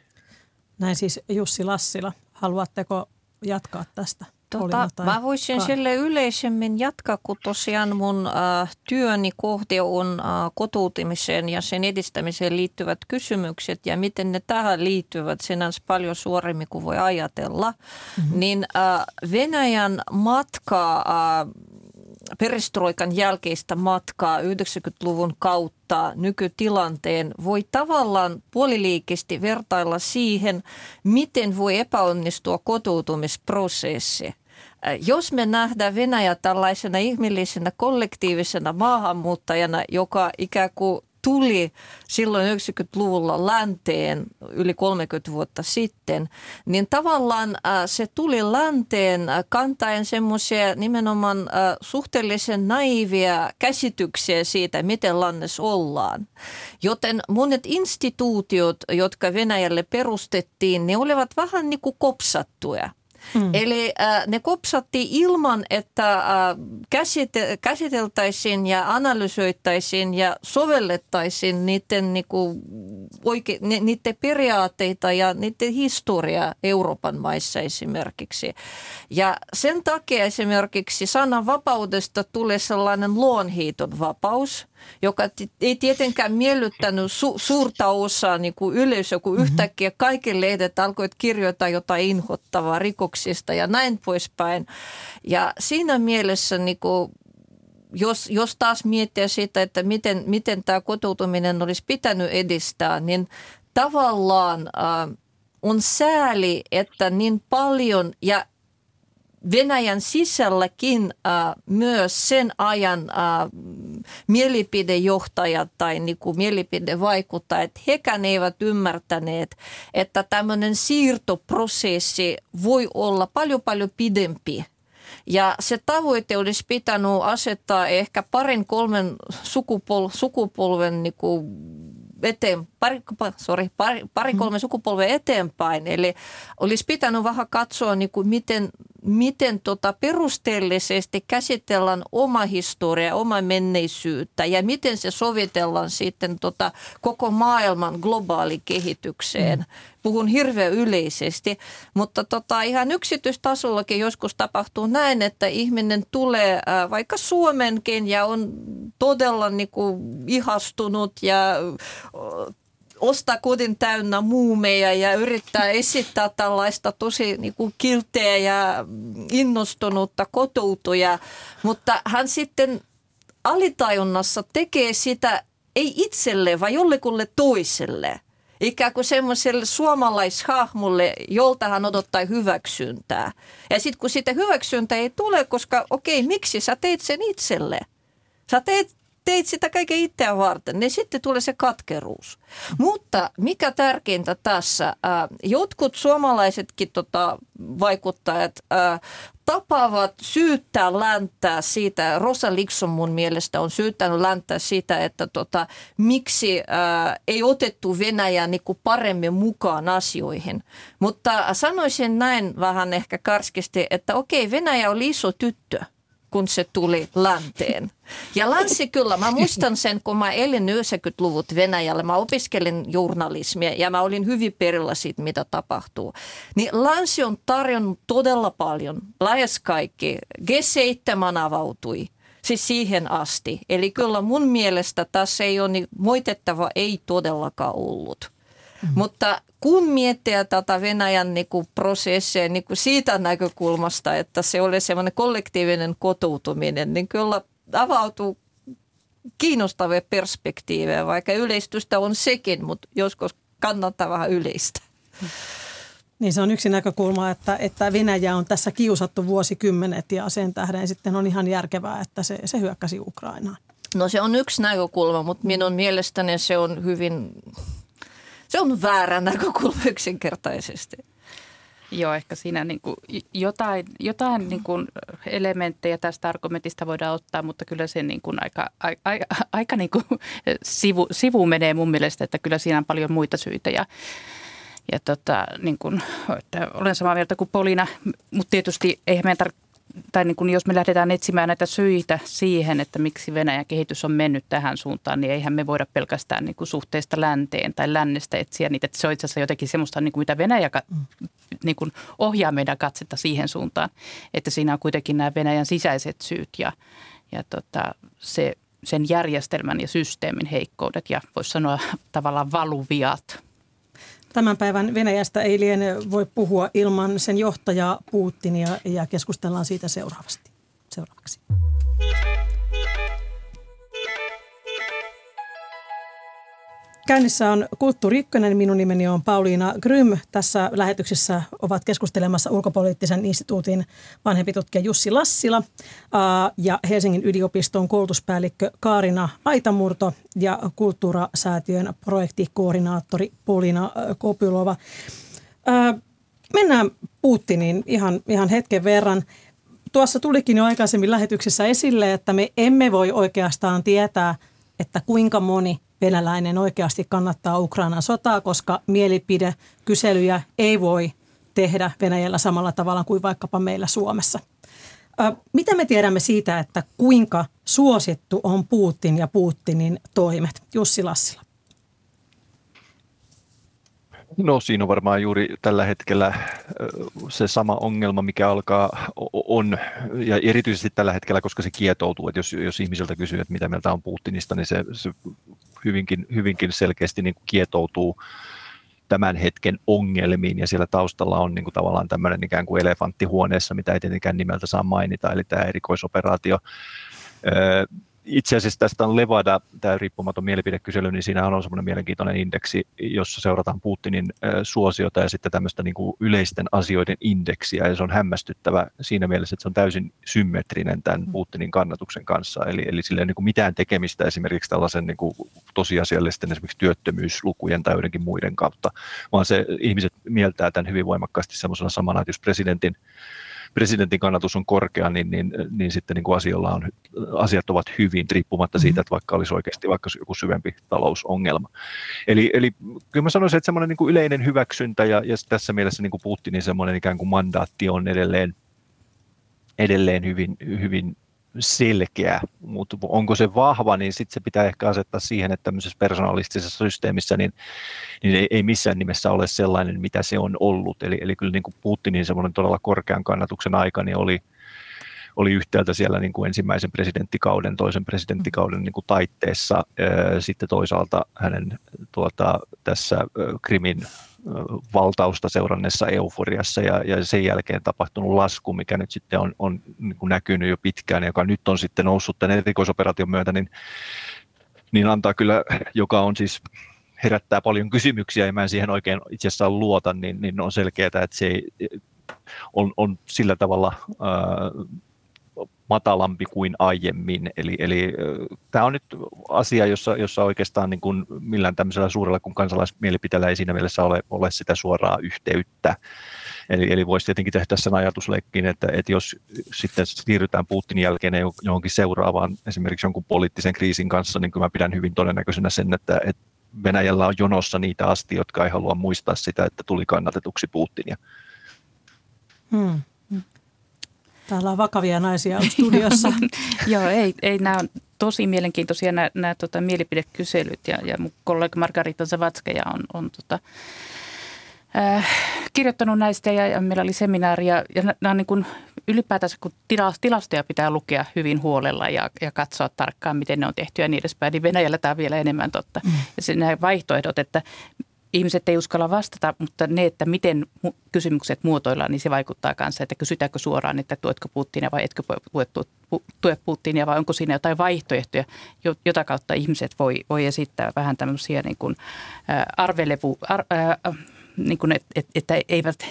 Näin siis Jussi Lassila. Haluatteko jatkaa tästä? Tota, mä voisin sille yleisemmin jatkaa, kun tosiaan mun äh, työni kohde on äh, kotoutumiseen ja sen edistämiseen liittyvät kysymykset ja miten ne tähän liittyvät sinänsä paljon suoremmin kuin voi ajatella. Mm-hmm. Niin äh, Venäjän matka äh, perestroikan jälkeistä matkaa 90-luvun kautta nykytilanteen voi tavallaan puoliliikisesti vertailla siihen, miten voi epäonnistua kotoutumisprosessi. Jos me nähdään Venäjä tällaisena ihmillisenä kollektiivisena maahanmuuttajana, joka ikään kuin tuli silloin 90-luvulla länteen yli 30 vuotta sitten, niin tavallaan se tuli länteen kantaen semmoisia nimenomaan suhteellisen naivia käsityksiä siitä, miten lannes ollaan. Joten monet instituutiot, jotka Venäjälle perustettiin, ne olivat vähän niin kuin kopsattuja. Mm. Eli äh, ne kopsattiin ilman, että äh, käsite- käsiteltäisiin ja analysoittaisiin ja sovellettaisiin niiden, niinku, oike- ni- niiden periaatteita ja niiden historiaa Euroopan maissa esimerkiksi. Ja sen takia esimerkiksi sananvapaudesta tulee sellainen luonhiiton vapaus – joka ei tietenkään miellyttänyt su- suurta osaa niin kuin yleisöä, kun mm-hmm. yhtäkkiä kaikki lehdet alkoivat kirjoittaa jotain inhottavaa rikoksista ja näin poispäin. Ja siinä mielessä niin kuin jos, jos taas miettiä sitä, että miten, miten tämä kotoutuminen olisi pitänyt edistää, niin tavallaan äh, on sääli, että niin paljon ja Venäjän sisälläkin äh, myös sen ajan äh, mielipidejohtajat tai niin kuin mielipidevaikuttajat, hekään eivät ymmärtäneet, että tämmöinen siirtoprosessi voi olla paljon paljon pidempi Ja se tavoite olisi pitänyt asettaa ehkä parin kolmen sukupol, sukupolven niin kuin eteen, pari, sorry, pari, pari kolme mm. sukupolvea eteenpäin. Eli olisi pitänyt vähän katsoa, niin kuin miten, miten tota perusteellisesti käsitellään oma historia, oma menneisyyttä ja miten se sovitellaan sitten tota koko maailman globaali kehitykseen. Mm. Puhun hirveän yleisesti, mutta tota, ihan yksityistasollakin joskus tapahtuu näin, että ihminen tulee äh, vaikka Suomenkin ja on todella niin kuin, ihastunut ja ostaa kodin täynnä muumeja ja yrittää esittää tällaista tosi niin kuin kilteä ja innostunutta kotoutuja, mutta hän sitten alitajunnassa tekee sitä ei itselle, vaan jollekulle toiselle. Ikään kuin semmoiselle suomalaishahmolle, jolta hän odottaa hyväksyntää. Ja sitten kun sitä hyväksyntää ei tule, koska okei, miksi sä teit sen itselle? Sä teet teit sitä kaiken itseä varten, niin sitten tulee se katkeruus. Mutta mikä tärkeintä tässä, ää, jotkut suomalaisetkin tota, vaikuttajat ää, tapaavat syyttää läntää siitä, Rosa Liksom mun mielestä on syyttänyt läntää siitä, että tota, miksi ää, ei otettu Venäjää niin paremmin mukaan asioihin. Mutta sanoisin näin vähän ehkä karskisti, että okei, Venäjä oli iso tyttö – kun se tuli länteen. Ja länsi kyllä, mä muistan sen, kun mä elin 90-luvut Venäjällä, mä opiskelin journalismia ja mä olin hyvin perillä siitä, mitä tapahtuu. Niin länsi on tarjonnut todella paljon, lähes kaikki. G7 avautui siis siihen asti. Eli kyllä mun mielestä tässä ei ole niin moitettava, ei todellakaan ollut. Mm-hmm. Mutta kun miettii tätä Venäjän niin kuin prosessia niin kuin siitä näkökulmasta, että se oli semmoinen kollektiivinen kotoutuminen, niin kyllä avautuu kiinnostavia perspektiivejä, vaikka yleistystä on sekin, mutta joskus kannattaa vähän yleistä. Niin se on yksi näkökulma, että, että Venäjä on tässä kiusattu vuosikymmenet ja sen tähden sitten on ihan järkevää, että se, se hyökkäsi Ukrainaan. No se on yksi näkökulma, mutta minun mielestäni se on hyvin se on väärä näkökulma yksinkertaisesti. Joo, ehkä siinä niin kuin jotain, jotain niin kuin elementtejä tästä argumentista voidaan ottaa, mutta kyllä se niin kuin aika, aika, aika niin kuin sivu, sivu menee mun mielestä, että kyllä siinä on paljon muita syitä. Ja, ja tota, niin kuin, että olen samaa mieltä kuin Polina, mutta tietysti eihän meidän tar- tai niin kuin jos me lähdetään etsimään näitä syitä siihen, että miksi Venäjän kehitys on mennyt tähän suuntaan, niin eihän me voida pelkästään niin kuin suhteesta länteen tai lännestä etsiä niitä. Että se on itse asiassa jotenkin semmoista, niin kuin mitä Venäjä niin kuin ohjaa meidän katsetta siihen suuntaan, että siinä on kuitenkin nämä Venäjän sisäiset syyt ja, ja tota, se, sen järjestelmän ja systeemin heikkoudet ja voisi sanoa tavallaan valuviat – Tämän päivän Venäjästä ei liene voi puhua ilman sen johtajaa Putinia ja keskustellaan siitä seuraavasti. Seuraavaksi. Käynnissä on Kulttuuri Ykkönen. Minun nimeni on Pauliina Grym. Tässä lähetyksessä ovat keskustelemassa ulkopoliittisen instituutin vanhempi tutkija Jussi Lassila ja Helsingin yliopiston koulutuspäällikkö Kaarina Aitamurto ja Kulttuurasäätiön projektikoordinaattori Polina Kopylova. Mennään Putiniin ihan, ihan hetken verran. Tuossa tulikin jo aikaisemmin lähetyksessä esille, että me emme voi oikeastaan tietää, että kuinka moni – venäläinen oikeasti kannattaa Ukrainan sotaa, koska mielipidekyselyjä ei voi tehdä Venäjällä samalla tavalla kuin vaikkapa meillä Suomessa. Mitä me tiedämme siitä, että kuinka suosittu on Putin ja Putinin toimet? Jussi Lassila. No siinä on varmaan juuri tällä hetkellä se sama ongelma, mikä alkaa on, ja erityisesti tällä hetkellä, koska se kietoutuu, että jos, jos ihmiseltä kysyy, että mitä mieltä on Putinista, niin se, se hyvinkin, hyvinkin selkeästi niin kuin kietoutuu tämän hetken ongelmiin. Ja siellä taustalla on niin kuin tavallaan tämmöinen ikään kuin elefantti huoneessa, mitä ei tietenkään nimeltä saa mainita, eli tämä erikoisoperaatio itse asiassa tästä on Levada, tämä riippumaton mielipidekysely, niin siinä on semmoinen mielenkiintoinen indeksi, jossa seurataan Putinin suosiota ja sitten tämmöistä niin kuin yleisten asioiden indeksiä, ja se on hämmästyttävä siinä mielessä, että se on täysin symmetrinen tämän mm. Putinin kannatuksen kanssa, eli, eli sillä ei niin kuin mitään tekemistä esimerkiksi tällaisen niin kuin tosiasiallisten esimerkiksi työttömyyslukujen tai joidenkin muiden kautta, vaan se ihmiset mieltää tämän hyvin voimakkaasti semmoisena samana, että jos presidentin presidentin kannatus on korkea, niin, niin, niin sitten niin kuin asioilla on, asiat ovat hyvin, riippumatta siitä, mm-hmm. että vaikka olisi oikeasti vaikka joku syvempi talousongelma. Eli, eli kyllä mä sanoisin, että semmoinen niin kuin yleinen hyväksyntä ja, ja tässä mielessä niin kuin Putinin semmoinen ikään kuin mandaatti on edelleen, edelleen hyvin, hyvin selkeä, mutta onko se vahva, niin sitten se pitää ehkä asettaa siihen, että tämmöisessä persoonallistisessa systeemissä niin, niin ei, ei missään nimessä ole sellainen, mitä se on ollut. Eli, eli kyllä niin kuin Putinin semmoinen todella korkean kannatuksen aika niin oli, oli yhtäältä siellä niin kuin ensimmäisen presidenttikauden, toisen presidenttikauden niin kuin taitteessa, sitten toisaalta hänen tuota, tässä Krimin valtausta seuranneessa euforiassa ja, ja sen jälkeen tapahtunut lasku, mikä nyt sitten on, on niin kuin näkynyt jo pitkään, joka nyt on sitten noussut tämän erikoisoperaation myötä, niin, niin antaa kyllä, joka on siis herättää paljon kysymyksiä ja mä en siihen oikein itse asiassa luota, niin, niin on selkeää, että se ei, on, on sillä tavalla ää, matalampi kuin aiemmin. Eli, eli tämä on nyt asia, jossa, jossa oikeastaan niin kuin millään tämmöisellä suurella kuin kansalaismielipiteellä ei siinä mielessä ole, ole sitä suoraa yhteyttä. Eli, eli voisi tietenkin tehdä sen ajatusleikkiin, että, että jos sitten siirrytään Putinin jälkeen johonkin seuraavaan, esimerkiksi jonkun poliittisen kriisin kanssa, niin kyllä mä pidän hyvin todennäköisenä sen, että, että Venäjällä on jonossa niitä asti, jotka ei halua muistaa sitä, että tuli kannatetuksi Putinia. Hmm. Täällä on vakavia naisia studiossa. Joo, ei, ei nämä on tosi mielenkiintoisia nämä, nämä tota, mielipidekyselyt ja, ja mun kollega Margarita Zavatskeja on, on tota, äh, kirjoittanut näistä ja, ja meillä oli seminaari ja, ja nämä on niin kuin ylipäätänsä, kun tilastoja pitää lukea hyvin huolella ja, ja katsoa tarkkaan, miten ne on tehty ja niin edespäin, niin Venäjällä tämä on vielä enemmän totta. Mm. Ja se, nämä vaihtoehdot, että ihmiset ei uskalla vastata, mutta ne, että miten kysymykset muotoillaan, niin se vaikuttaa kanssa, että kysytäänkö suoraan, että tuetko Putinia vai etkö tue Putinia vai onko siinä jotain vaihtoehtoja, jota kautta ihmiset voi, voi esittää vähän tämmöisiä niin kuin arvelevu, ar, äh, niin kuin, että, että eivät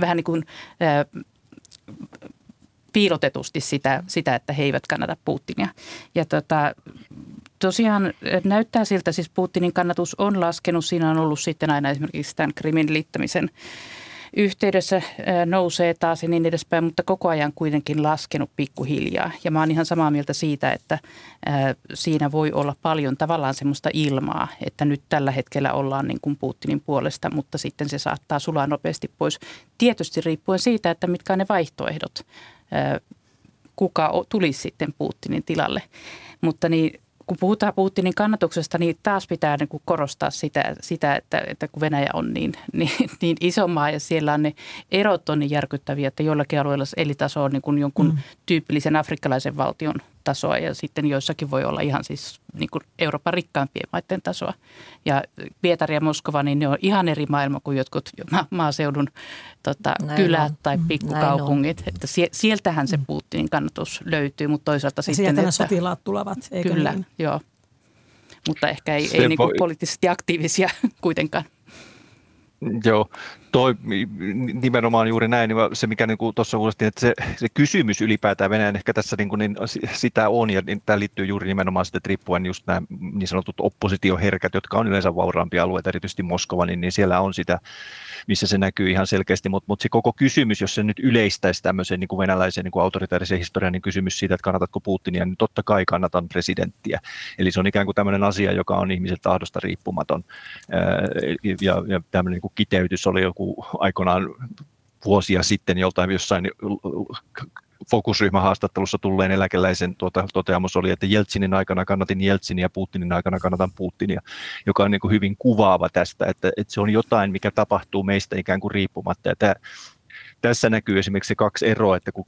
vähän niin kuin äh, piilotetusti sitä, sitä, että he eivät kannata Putinia. Ja tota, tosiaan näyttää siltä, siis Putinin kannatus on laskenut. Siinä on ollut sitten aina esimerkiksi tämän Krimin liittämisen yhteydessä nousee taas ja niin edespäin, mutta koko ajan kuitenkin laskenut pikkuhiljaa. Ja mä oon ihan samaa mieltä siitä, että siinä voi olla paljon tavallaan semmoista ilmaa, että nyt tällä hetkellä ollaan niin kuin Putinin puolesta, mutta sitten se saattaa sulaa nopeasti pois. Tietysti riippuen siitä, että mitkä on ne vaihtoehdot, kuka tulisi sitten Putinin tilalle. Mutta niin kun puhutaan Putinin kannatuksesta, niin taas pitää niin kuin korostaa sitä, sitä että, että kun Venäjä on niin, niin, niin iso maa ja siellä on ne erot on niin järkyttäviä, että joillakin alueilla elitaso on niin kuin jonkun mm. tyypillisen afrikkalaisen valtion tasoa ja sitten joissakin voi olla ihan siis niin kuin Euroopan rikkaimpien maiden tasoa. Ja Pietari ja Moskova, niin ne on ihan eri maailma kuin jotkut ma- maaseudun tota, kylät on. tai mm, pikkukaupungit. Että sieltähän se mm. Putinin kannatus löytyy, mutta toisaalta ja sitten... Sieltä että, sotilaat tulevat, eikö Kyllä, niin? joo. Mutta ehkä ei, ei niin kuin poliittisesti aktiivisia kuitenkaan. Joo, toi, nimenomaan juuri näin, niin se mikä niin tuossa kuulostiin, että se, se kysymys ylipäätään Venäjän ehkä tässä niin kuin, niin, sitä on, ja niin, tämä liittyy juuri nimenomaan sitten, riippuen just nämä niin sanotut oppositioherkät, jotka on yleensä vauraampia alueita, erityisesti Moskova, niin, niin siellä on sitä, missä se näkyy ihan selkeästi, mutta, mutta se koko kysymys, jos se nyt yleistäisi tämmöisen niin kuin venäläisen niin kuin autoritaarisen historian, niin kysymys siitä, että kannatatko Putinia, niin totta kai kannatan presidenttiä. Eli se on ikään kuin tämmöinen asia, joka on ihmisen tahdosta riippumaton, ja, ja tämmöinen niin kuin kiteytys oli joku aikoinaan vuosia sitten joltain jossain fokusryhmähaastattelussa tulleen eläkeläisen tuota, toteamus oli, että Jeltsinin aikana kannatin Jeltsinia ja Putinin aikana kannatan Putinia, joka on niin kuin hyvin kuvaava tästä, että, että se on jotain, mikä tapahtuu meistä ikään kuin riippumatta. Ja tämä, tässä näkyy esimerkiksi se kaksi eroa, että kun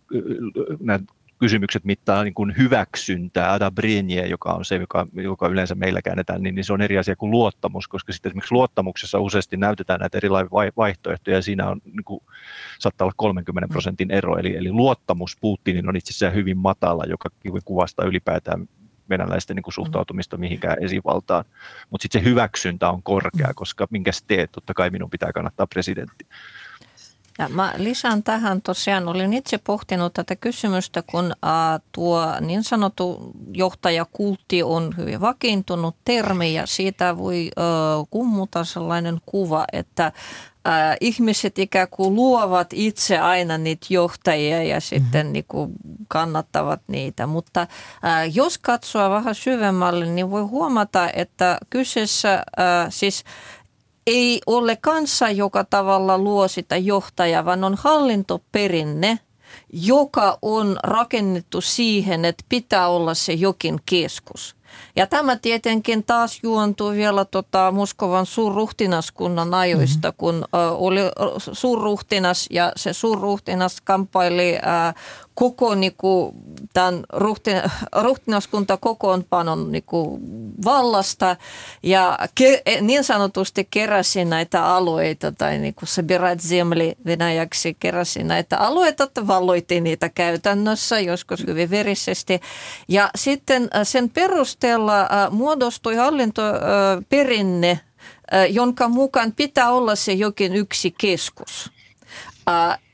nämä kysymykset mittaa niin kuin hyväksyntää, adabrenie, joka on se, joka, joka yleensä meillä käännetään, niin, niin se on eri asia kuin luottamus, koska sitten esimerkiksi luottamuksessa useasti näytetään näitä erilaisia vaihtoehtoja, ja siinä on, niin kuin, saattaa olla 30 prosentin ero, eli, eli luottamus Putinin on itse asiassa hyvin matala, joka kuvastaa ylipäätään venäläisten niin kuin suhtautumista mihinkään esivaltaan. Mutta sitten se hyväksyntä on korkea, koska minkä teet, totta kai minun pitää kannattaa presidentti. Ja mä lisään tähän tosiaan, olin itse pohtinut tätä kysymystä, kun äh, tuo niin sanottu johtajakultti on hyvin vakiintunut termi ja siitä voi äh, kummuta sellainen kuva, että äh, ihmiset ikään kuin luovat itse aina niitä johtajia ja sitten mm-hmm. niin kuin kannattavat niitä. Mutta äh, jos katsoo vähän syvemmälle, niin voi huomata, että kyseessä äh, siis ei ole kanssa, joka tavalla luo sitä johtajaa, vaan on hallintoperinne, joka on rakennettu siihen, että pitää olla se jokin keskus. Ja tämä tietenkin taas juontuu vielä tota Moskovan suurruhtinaskunnan ajoista, mm-hmm. kun oli suurruhtinas ja se suurruhtinas kampaili äh, koko niinku, tämän ruhtin, ruhtinaskunta kokoonpanon niinku, vallasta ja ke, niin sanotusti keräsi näitä alueita tai niinku sabirat zemli venäjäksi keräsi näitä alueita, että valloitti niitä käytännössä joskus hyvin verisesti. Ja sitten sen perusteella muodostui hallintoperinne, jonka mukaan pitää olla se jokin yksi keskus.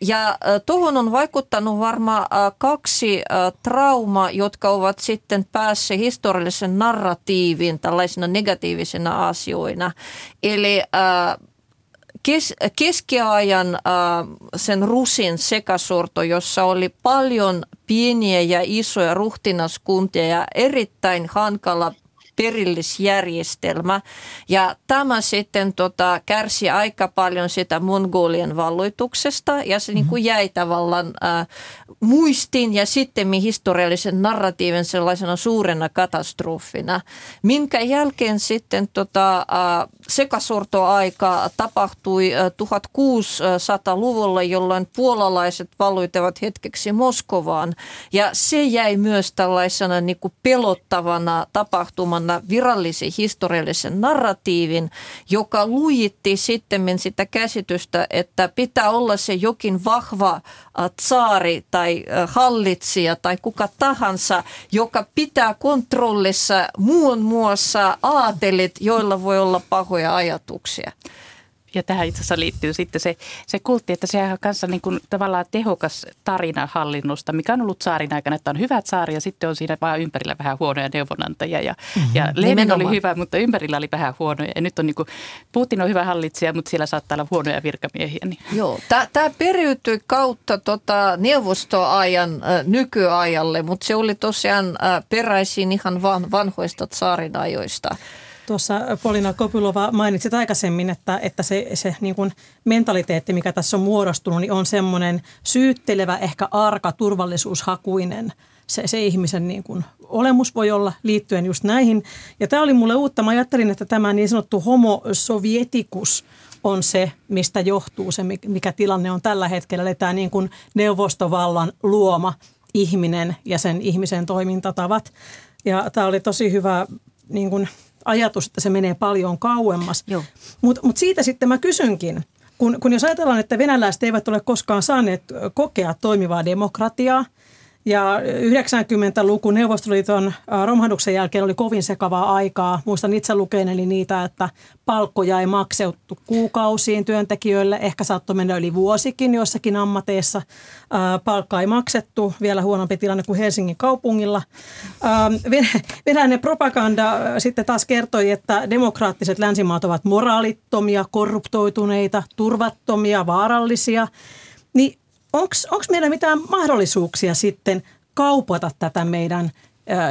Ja tuohon on vaikuttanut varmaan kaksi traumaa, jotka ovat sitten päässeet historiallisen narratiivin tällaisina negatiivisina asioina. Eli kes, keskiajan sen rusin sekasorto, jossa oli paljon pieniä ja isoja ruhtinaskuntia ja erittäin hankala perillisjärjestelmä. Ja tämä sitten tota, kärsi aika paljon sitä Mongolian valloituksesta ja se niin kuin jäi tavallaan äh, muistiin ja sitten historiallisen narratiivin sellaisena suurena katastrofina, minkä jälkeen sitten tota, äh, sekasortoaika tapahtui 1600-luvulla, jolloin puolalaiset valloittavat hetkeksi Moskovaan ja se jäi myös tällaisena niin kuin pelottavana tapahtumana virallisen historiallisen narratiivin, joka lujitti sitten sitä käsitystä, että pitää olla se jokin vahva tsaari tai hallitsija tai kuka tahansa, joka pitää kontrollissa muun muassa aatelit, joilla voi olla pahoja ajatuksia. Ja tähän itse asiassa liittyy sitten se, se kultti, että se on kanssa niin kuin tavallaan tehokas tarina hallinnosta, mikä on ollut saarin aikana, että on hyvä saari ja sitten on siinä vaan ympärillä vähän huonoja neuvonantajia. Ja, mm-hmm. ja Lenin oli hyvä, mutta ympärillä oli vähän huonoja. Ja nyt on niin kuin, Putin on hyvä hallitsija, mutta siellä saattaa olla huonoja virkamiehiä. Niin. Joo, tämä periytyi kautta tota neuvostoajan äh, nykyajalle, mutta se oli tosiaan äh, peräisin ihan van, vanhoista saarin ajoista. Tuossa Polina Kopylova mainitsit aikaisemmin, että, että se, se niin kuin mentaliteetti, mikä tässä on muodostunut, niin on semmoinen syyttelevä, ehkä arka, turvallisuushakuinen se, se ihmisen niin kuin olemus voi olla liittyen just näihin. Ja tämä oli mulle uutta. Mä ajattelin, että tämä niin sanottu homo sovietikus on se, mistä johtuu se, mikä tilanne on tällä hetkellä. Eli tämä niin kuin neuvostovallan luoma ihminen ja sen ihmisen toimintatavat. Ja tämä oli tosi hyvä niin kuin ajatus, että se menee paljon kauemmas. Mutta mut siitä sitten mä kysynkin, kun, kun jos ajatellaan, että venäläiset eivät ole koskaan saaneet kokea toimivaa demokratiaa, ja 90-luku Neuvostoliiton romahduksen jälkeen oli kovin sekavaa aikaa. Muistan itse lukeneeni niitä, että palkkoja ei maksettu kuukausiin työntekijöille. Ehkä saattoi mennä yli vuosikin joissakin ammateissa. Palkkaa ei maksettu. Vielä huonompi tilanne kuin Helsingin kaupungilla. Venäjän propaganda sitten taas kertoi, että demokraattiset länsimaat ovat moraalittomia, korruptoituneita, turvattomia, vaarallisia. Niin onko meillä mitään mahdollisuuksia sitten kaupata tätä meidän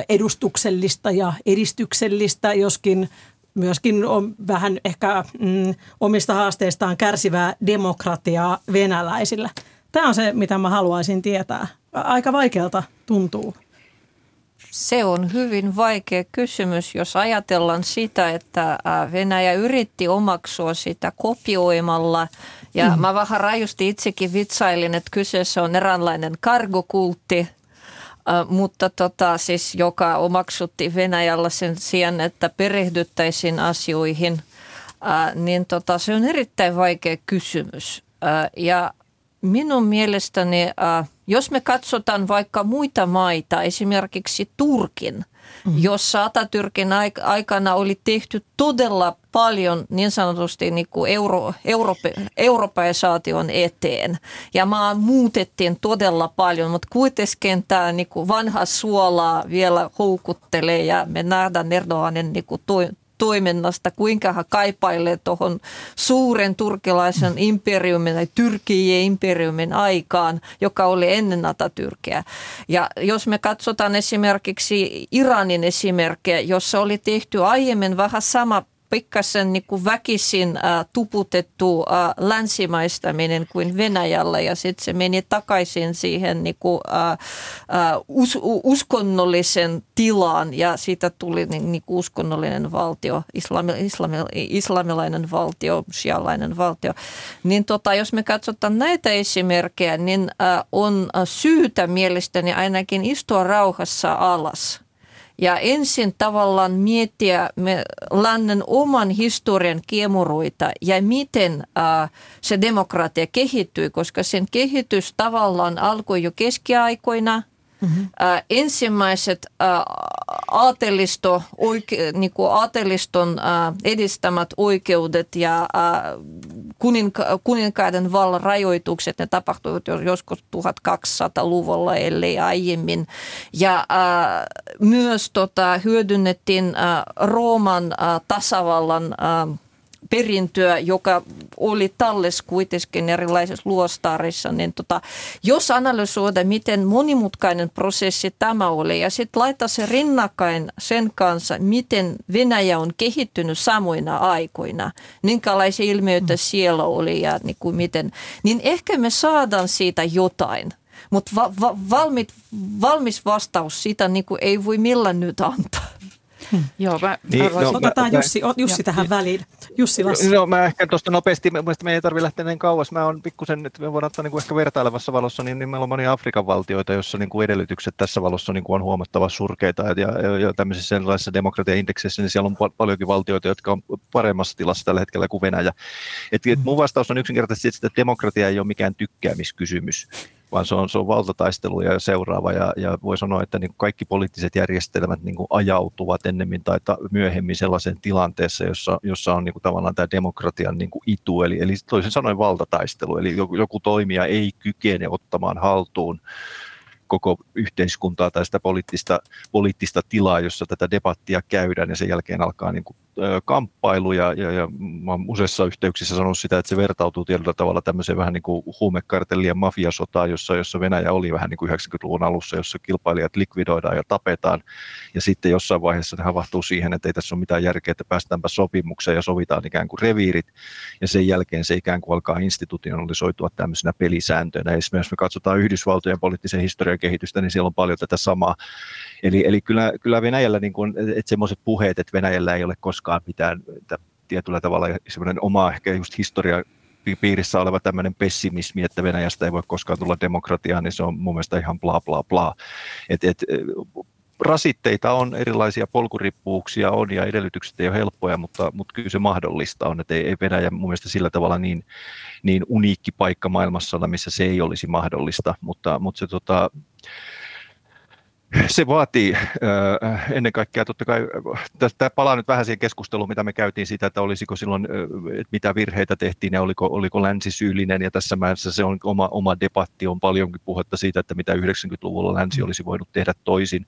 edustuksellista ja edistyksellistä, joskin myöskin on vähän ehkä mm, omista haasteistaan kärsivää demokratiaa venäläisillä. Tämä on se, mitä mä haluaisin tietää. Aika vaikealta tuntuu. Se on hyvin vaikea kysymys, jos ajatellaan sitä, että Venäjä yritti omaksua sitä kopioimalla. Ja mm. mä vähän rajusti itsekin vitsailin, että kyseessä on eräänlainen kargokultti, mutta tota, siis, joka omaksutti Venäjällä sen sijaan, että perehdyttäisiin asioihin, niin tota, se on erittäin vaikea kysymys. Ja minun mielestäni, jos me katsotaan vaikka muita maita, esimerkiksi Turkin – mm. jossa Atatürkin aikana oli tehty todella paljon niin sanotusti niin kuin euro, europe, europeisaation eteen. Ja maa muutettiin todella paljon, mutta kuitenkin tämä niin kuin vanha suola vielä houkuttelee ja me nähdään Erdoganin niin kuin toiminnasta, kuinka hän kaipailee tuohon suuren turkilaisen imperiumin tai Tyrkien imperiumin aikaan, joka oli ennen Atatürkiä. Ja jos me katsotaan esimerkiksi Iranin esimerkkejä, jossa oli tehty aiemmin vähän sama pikkasen niin kuin väkisin äh, tuputettu äh, länsimaistaminen kuin Venäjällä. Ja sitten se meni takaisin siihen niin kuin, äh, äh, us, uskonnollisen tilaan. Ja siitä tuli niin, niin kuin uskonnollinen valtio, islami, islami, islamilainen valtio, shialainen valtio. Niin tota, jos me katsotaan näitä esimerkkejä, niin äh, on syytä mielestäni ainakin istua rauhassa alas ja ensin tavallaan miettiä me lännen oman historian kiemuroita ja miten äh, se demokratia kehittyi, koska sen kehitys tavallaan alkoi jo keskiaikoina – Mm-hmm. Äh, ensimmäiset äh, aatelisto, oike, niin kuin aateliston äh, edistämät oikeudet ja äh, kuninka, kuninkaiden vallan rajoitukset, ne tapahtuivat joskus 1200-luvulla ellei aiemmin. Ja äh, myös tota, hyödynnettiin äh, Rooman äh, tasavallan äh, perintöä, joka oli talles kuitenkin erilaisissa luostarissa, niin tota, jos analysoida, miten monimutkainen prosessi tämä oli ja sitten laittaa se rinnakkain sen kanssa, miten Venäjä on kehittynyt samoina aikoina, minkälaisia ilmiöitä siellä oli ja niin kuin miten, niin ehkä me saadaan siitä jotain. Mutta va- va- valmit, valmis vastaus sitä niin kuin ei voi millään nyt antaa. Hmm. Joo, mä, niin, no, Otetaan mä, Jussi, Jussi ja, tähän väliin. Jussi Lassi. No, mä ehkä tuosta nopeasti, mielestäni meidän ei tarvitse lähteä niin kauas. Mä oon pikkusen, että me voidaan ottaa niin kuin ehkä vertailevassa valossa, niin, niin meillä on monia Afrikan valtioita, joissa niin kuin edellytykset tässä valossa niin kuin on huomattavan surkeita. Ja, ja, ja tämmöisissä sellaisissa demokratiaindekseissä, niin siellä on paljonkin valtioita, jotka on paremmassa tilassa tällä hetkellä kuin Venäjä. Et, et mun vastaus on yksinkertaisesti, että demokratia ei ole mikään tykkäämiskysymys vaan se on, se on valtataistelu ja seuraava. Ja, ja voi sanoa, että niin kaikki poliittiset järjestelmät niin ajautuvat ennemmin tai ta, myöhemmin sellaiseen tilanteessa, jossa, jossa on niin kuin tavallaan tämä demokratian niin kuin itu, eli, eli toisin sanoen valtataistelu. Eli joku, joku toimija ei kykene ottamaan haltuun koko yhteiskuntaa tai sitä poliittista, poliittista tilaa, jossa tätä debattia käydään ja sen jälkeen alkaa niin kuin kamppailu ja, ja, ja mä useissa yhteyksissä sanonut sitä, että se vertautuu tietyllä tavalla tämmöiseen vähän niin kuin huumekartellien mafiasotaan, jossa, jossa Venäjä oli vähän niin kuin 90-luvun alussa, jossa kilpailijat likvidoidaan ja tapetaan ja sitten jossain vaiheessa ne havahtuu siihen, että ei tässä ole mitään järkeä, että päästäänpä sopimukseen ja sovitaan ikään kuin reviirit ja sen jälkeen se ikään kuin alkaa institutionalisoitua tämmöisenä pelisääntöönä. Ja jos me katsotaan Yhdysvaltojen poliittisen historian kehitystä, niin siellä on paljon tätä samaa. Eli, eli kyllä, kyllä Venäjällä, niin kuin, että semmoiset puheet, että Venäjällä ei ole koskaan koskaan mitään tietyllä tavalla semmoinen oma ehkä just historia piirissä oleva tämmöinen pessimismi, että Venäjästä ei voi koskaan tulla demokratiaa, niin se on mun mielestä ihan bla bla bla. Et, et, rasitteita on, erilaisia polkurippuuksia on ja edellytykset ei ole helppoja, mutta, mutta kyllä se mahdollista on, että ei, ei Venäjä mun mielestä sillä tavalla niin, niin uniikki paikka maailmassa, missä se ei olisi mahdollista, mutta, mutta se tota, se vaatii ennen kaikkea, totta kai, tämä palaa nyt vähän siihen keskusteluun, mitä me käytiin siitä, että olisiko silloin, että mitä virheitä tehtiin ja oliko, oliko länsi syyllinen, ja tässä määrässä se on oma, oma debatti, on paljonkin puhetta siitä, että mitä 90-luvulla länsi mm. olisi voinut tehdä toisin.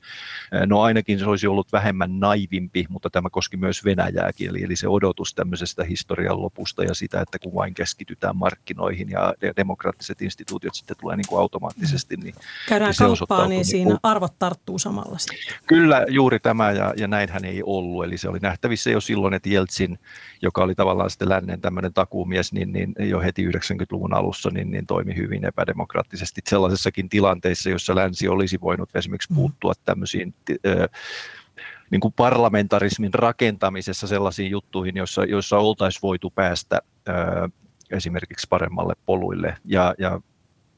No ainakin se olisi ollut vähemmän naivimpi, mutta tämä koski myös Venäjääkin, eli, eli se odotus tämmöisestä historian lopusta ja sitä, että kun vain keskitytään markkinoihin ja demokraattiset instituutiot sitten tulee niin kuin automaattisesti, niin Käydään niin kauppaa, niin siinä niin arvot tarttuu samalla sitten. Kyllä, juuri tämä ja, ja näinhän ei ollut. Eli se oli nähtävissä jo silloin, että Jeltsin, joka oli tavallaan sitten lännen tämmöinen takuumies, niin, niin jo heti 90-luvun alussa niin, niin toimi hyvin epädemokraattisesti sellaisessakin tilanteissa, jossa länsi olisi voinut esimerkiksi mm. puuttua tämmöisiin äh, niin kuin parlamentarismin rakentamisessa sellaisiin juttuihin, joissa, joissa oltaisiin voitu päästä äh, esimerkiksi paremmalle poluille. Ja, ja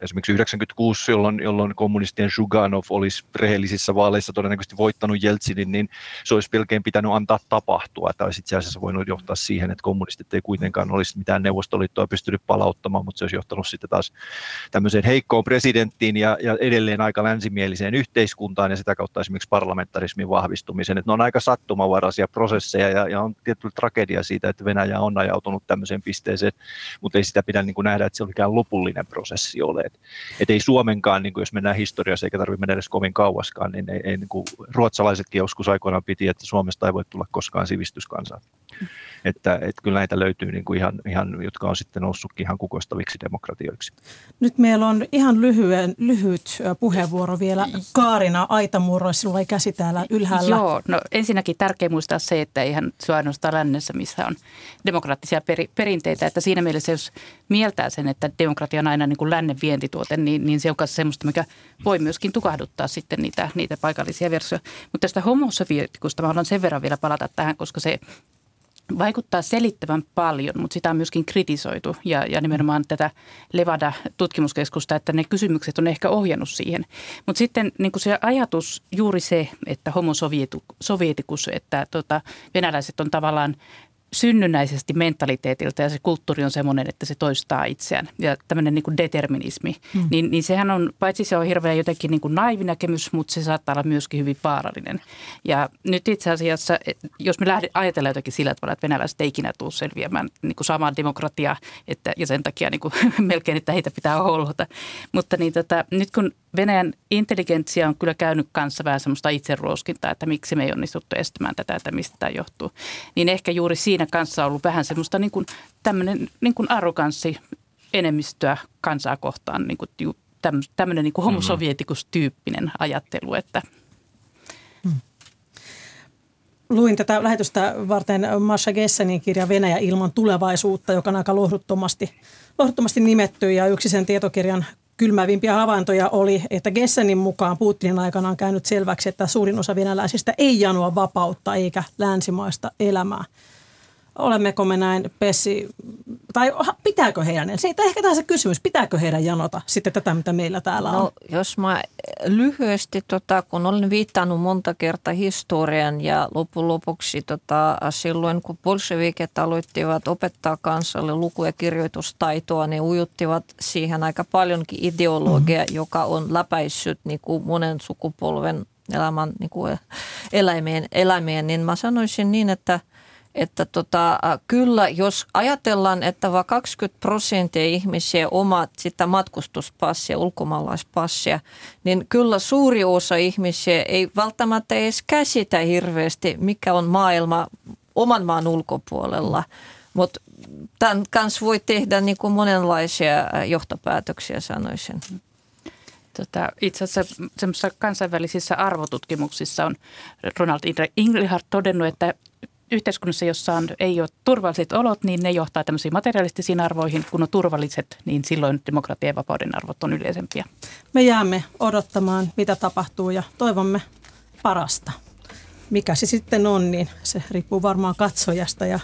esimerkiksi 96, jolloin, jolloin kommunistien Zhuganov olisi rehellisissä vaaleissa todennäköisesti voittanut Jeltsinin, niin se olisi melkein pitänyt antaa tapahtua. Tai olisi itse asiassa voinut johtaa siihen, että kommunistit ei kuitenkaan olisi mitään neuvostoliittoa pystynyt palauttamaan, mutta se olisi johtanut sitten taas tämmöiseen heikkoon presidenttiin ja, ja edelleen aika länsimieliseen yhteiskuntaan ja sitä kautta esimerkiksi parlamentarismin vahvistumiseen. Että ne on aika sattumavaraisia prosesseja ja, ja on tietty tragedia siitä, että Venäjä on ajautunut tämmöiseen pisteeseen, mutta ei sitä pidä niin kuin nähdä, että se on mikään lopullinen prosessi ole. Et, et ei Suomenkaan, niin kuin jos mennään historiassa, eikä tarvitse mennä edes kovin kauaskaan, niin, ei, ei niin kuin ruotsalaisetkin joskus aikoinaan piti, että Suomesta ei voi tulla koskaan sivistyskansaa. Että, että kyllä näitä löytyy niin kuin ihan, ihan, jotka on sitten noussutkin ihan kukoistaviksi demokratioiksi. Nyt meillä on ihan lyhyen, lyhyt puheenvuoro vielä. Kaarina Aitamurro, sinulla ei käsi täällä ylhäällä. Joo, no ensinnäkin tärkeää muistaa se, että eihän se on ainoastaan lännessä, missä on demokraattisia peri, perinteitä. Että siinä mielessä, jos mieltää sen, että demokratia on aina niin kuin lännen vientituote, niin, niin se on myös semmoista, mikä voi myöskin tukahduttaa sitten niitä, niitä paikallisia versioja. Mutta tästä homosovietikusta mä haluan sen verran vielä palata tähän, koska se vaikuttaa selittävän paljon, mutta sitä on myöskin kritisoitu ja, ja nimenomaan tätä Levada-tutkimuskeskusta, että ne kysymykset on ehkä ohjannut siihen. Mutta sitten niin se ajatus juuri se, että homosovietikus, että tota, venäläiset on tavallaan synnynnäisesti mentaliteetilta ja se kulttuuri on semmoinen, että se toistaa itseään. Ja tämmöinen niin kuin determinismi, mm. niin, niin sehän on, paitsi se on hirveän jotenkin niin kuin naivinäkemys, mutta se saattaa olla myöskin hyvin vaarallinen. Ja nyt itse asiassa, jos me lähde, ajatellaan jotenkin sillä tavalla, että venäläiset ei ikinä tule selviämään niin kuin samaan demokratiaa, että, ja sen takia niin kuin, melkein, että heitä pitää hollota. Mutta niin tota, nyt kun Venäjän intelligentsia on kyllä käynyt kanssa vähän semmoista itseruoskintaa, että miksi me ei onnistuttu estämään tätä, että mistä tämä johtuu. Niin ehkä juuri siinä kanssa on ollut vähän semmoista niin kuin, tämmöinen niin kuin arroganssi enemmistöä kansaa kohtaan, niin kuin, tämmöinen niin mm-hmm. homosovietikus-tyyppinen ajattelu, että hmm. Luin tätä lähetystä varten Masha Gessenin kirja Venäjä ilman tulevaisuutta, joka on aika lohduttomasti, lohduttomasti nimetty ja yksi sen tietokirjan kylmävimpiä havaintoja oli, että Gessenin mukaan Putinin aikana on käynyt selväksi, että suurin osa venäläisistä ei janoa vapautta eikä länsimaista elämää olemmeko me näin pessi, tai pitääkö heidän, siitä ehkä tässä kysymys, pitääkö heidän janota sitten tätä, mitä meillä täällä on? No, jos mä lyhyesti, tota, kun olen viitannut monta kertaa historian ja lopun lopuksi tota, silloin, kun bolshevikit aloittivat opettaa kansalle luku- ja kirjoitustaitoa, ne ujuttivat siihen aika paljonkin ideologia, mm-hmm. joka on läpäissyt niin kuin monen sukupolven elämän niin kuin eläimien, eläimien, niin mä sanoisin niin, että – että tota, kyllä, jos ajatellaan, että vain 20 prosenttia ihmisiä omat sitä matkustuspassia, ulkomaalaispassia, niin kyllä suuri osa ihmisiä ei välttämättä edes käsitä hirveästi, mikä on maailma oman maan ulkopuolella. Mutta tämän kanssa voi tehdä niin kuin monenlaisia johtopäätöksiä, sanoisin. Tota, itse asiassa kansainvälisissä arvotutkimuksissa on Ronald Inglehart todennut, että yhteiskunnassa, jossa on, ei ole turvalliset olot, niin ne johtaa tämmöisiin materialistisiin arvoihin. Kun on turvalliset, niin silloin demokratia ja vapauden arvot on yleisempiä. Me jäämme odottamaan, mitä tapahtuu ja toivomme parasta. Mikä se sitten on, niin se riippuu varmaan katsojasta. Ja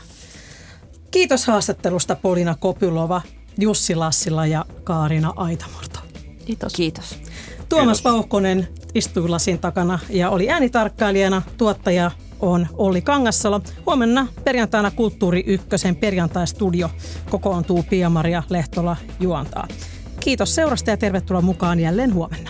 kiitos haastattelusta Polina Kopylova, Jussi Lassila ja Kaarina Aitamurto. Kiitos. Kiitos. Tuomas Vauhkonen istui lasin takana ja oli äänitarkkailijana, tuottaja on Olli Kangassalo. Huomenna perjantaina Kulttuuri Ykkösen perjantai-studio kokoontuu Pia-Maria Lehtola juontaa. Kiitos seurasta ja tervetuloa mukaan jälleen huomenna.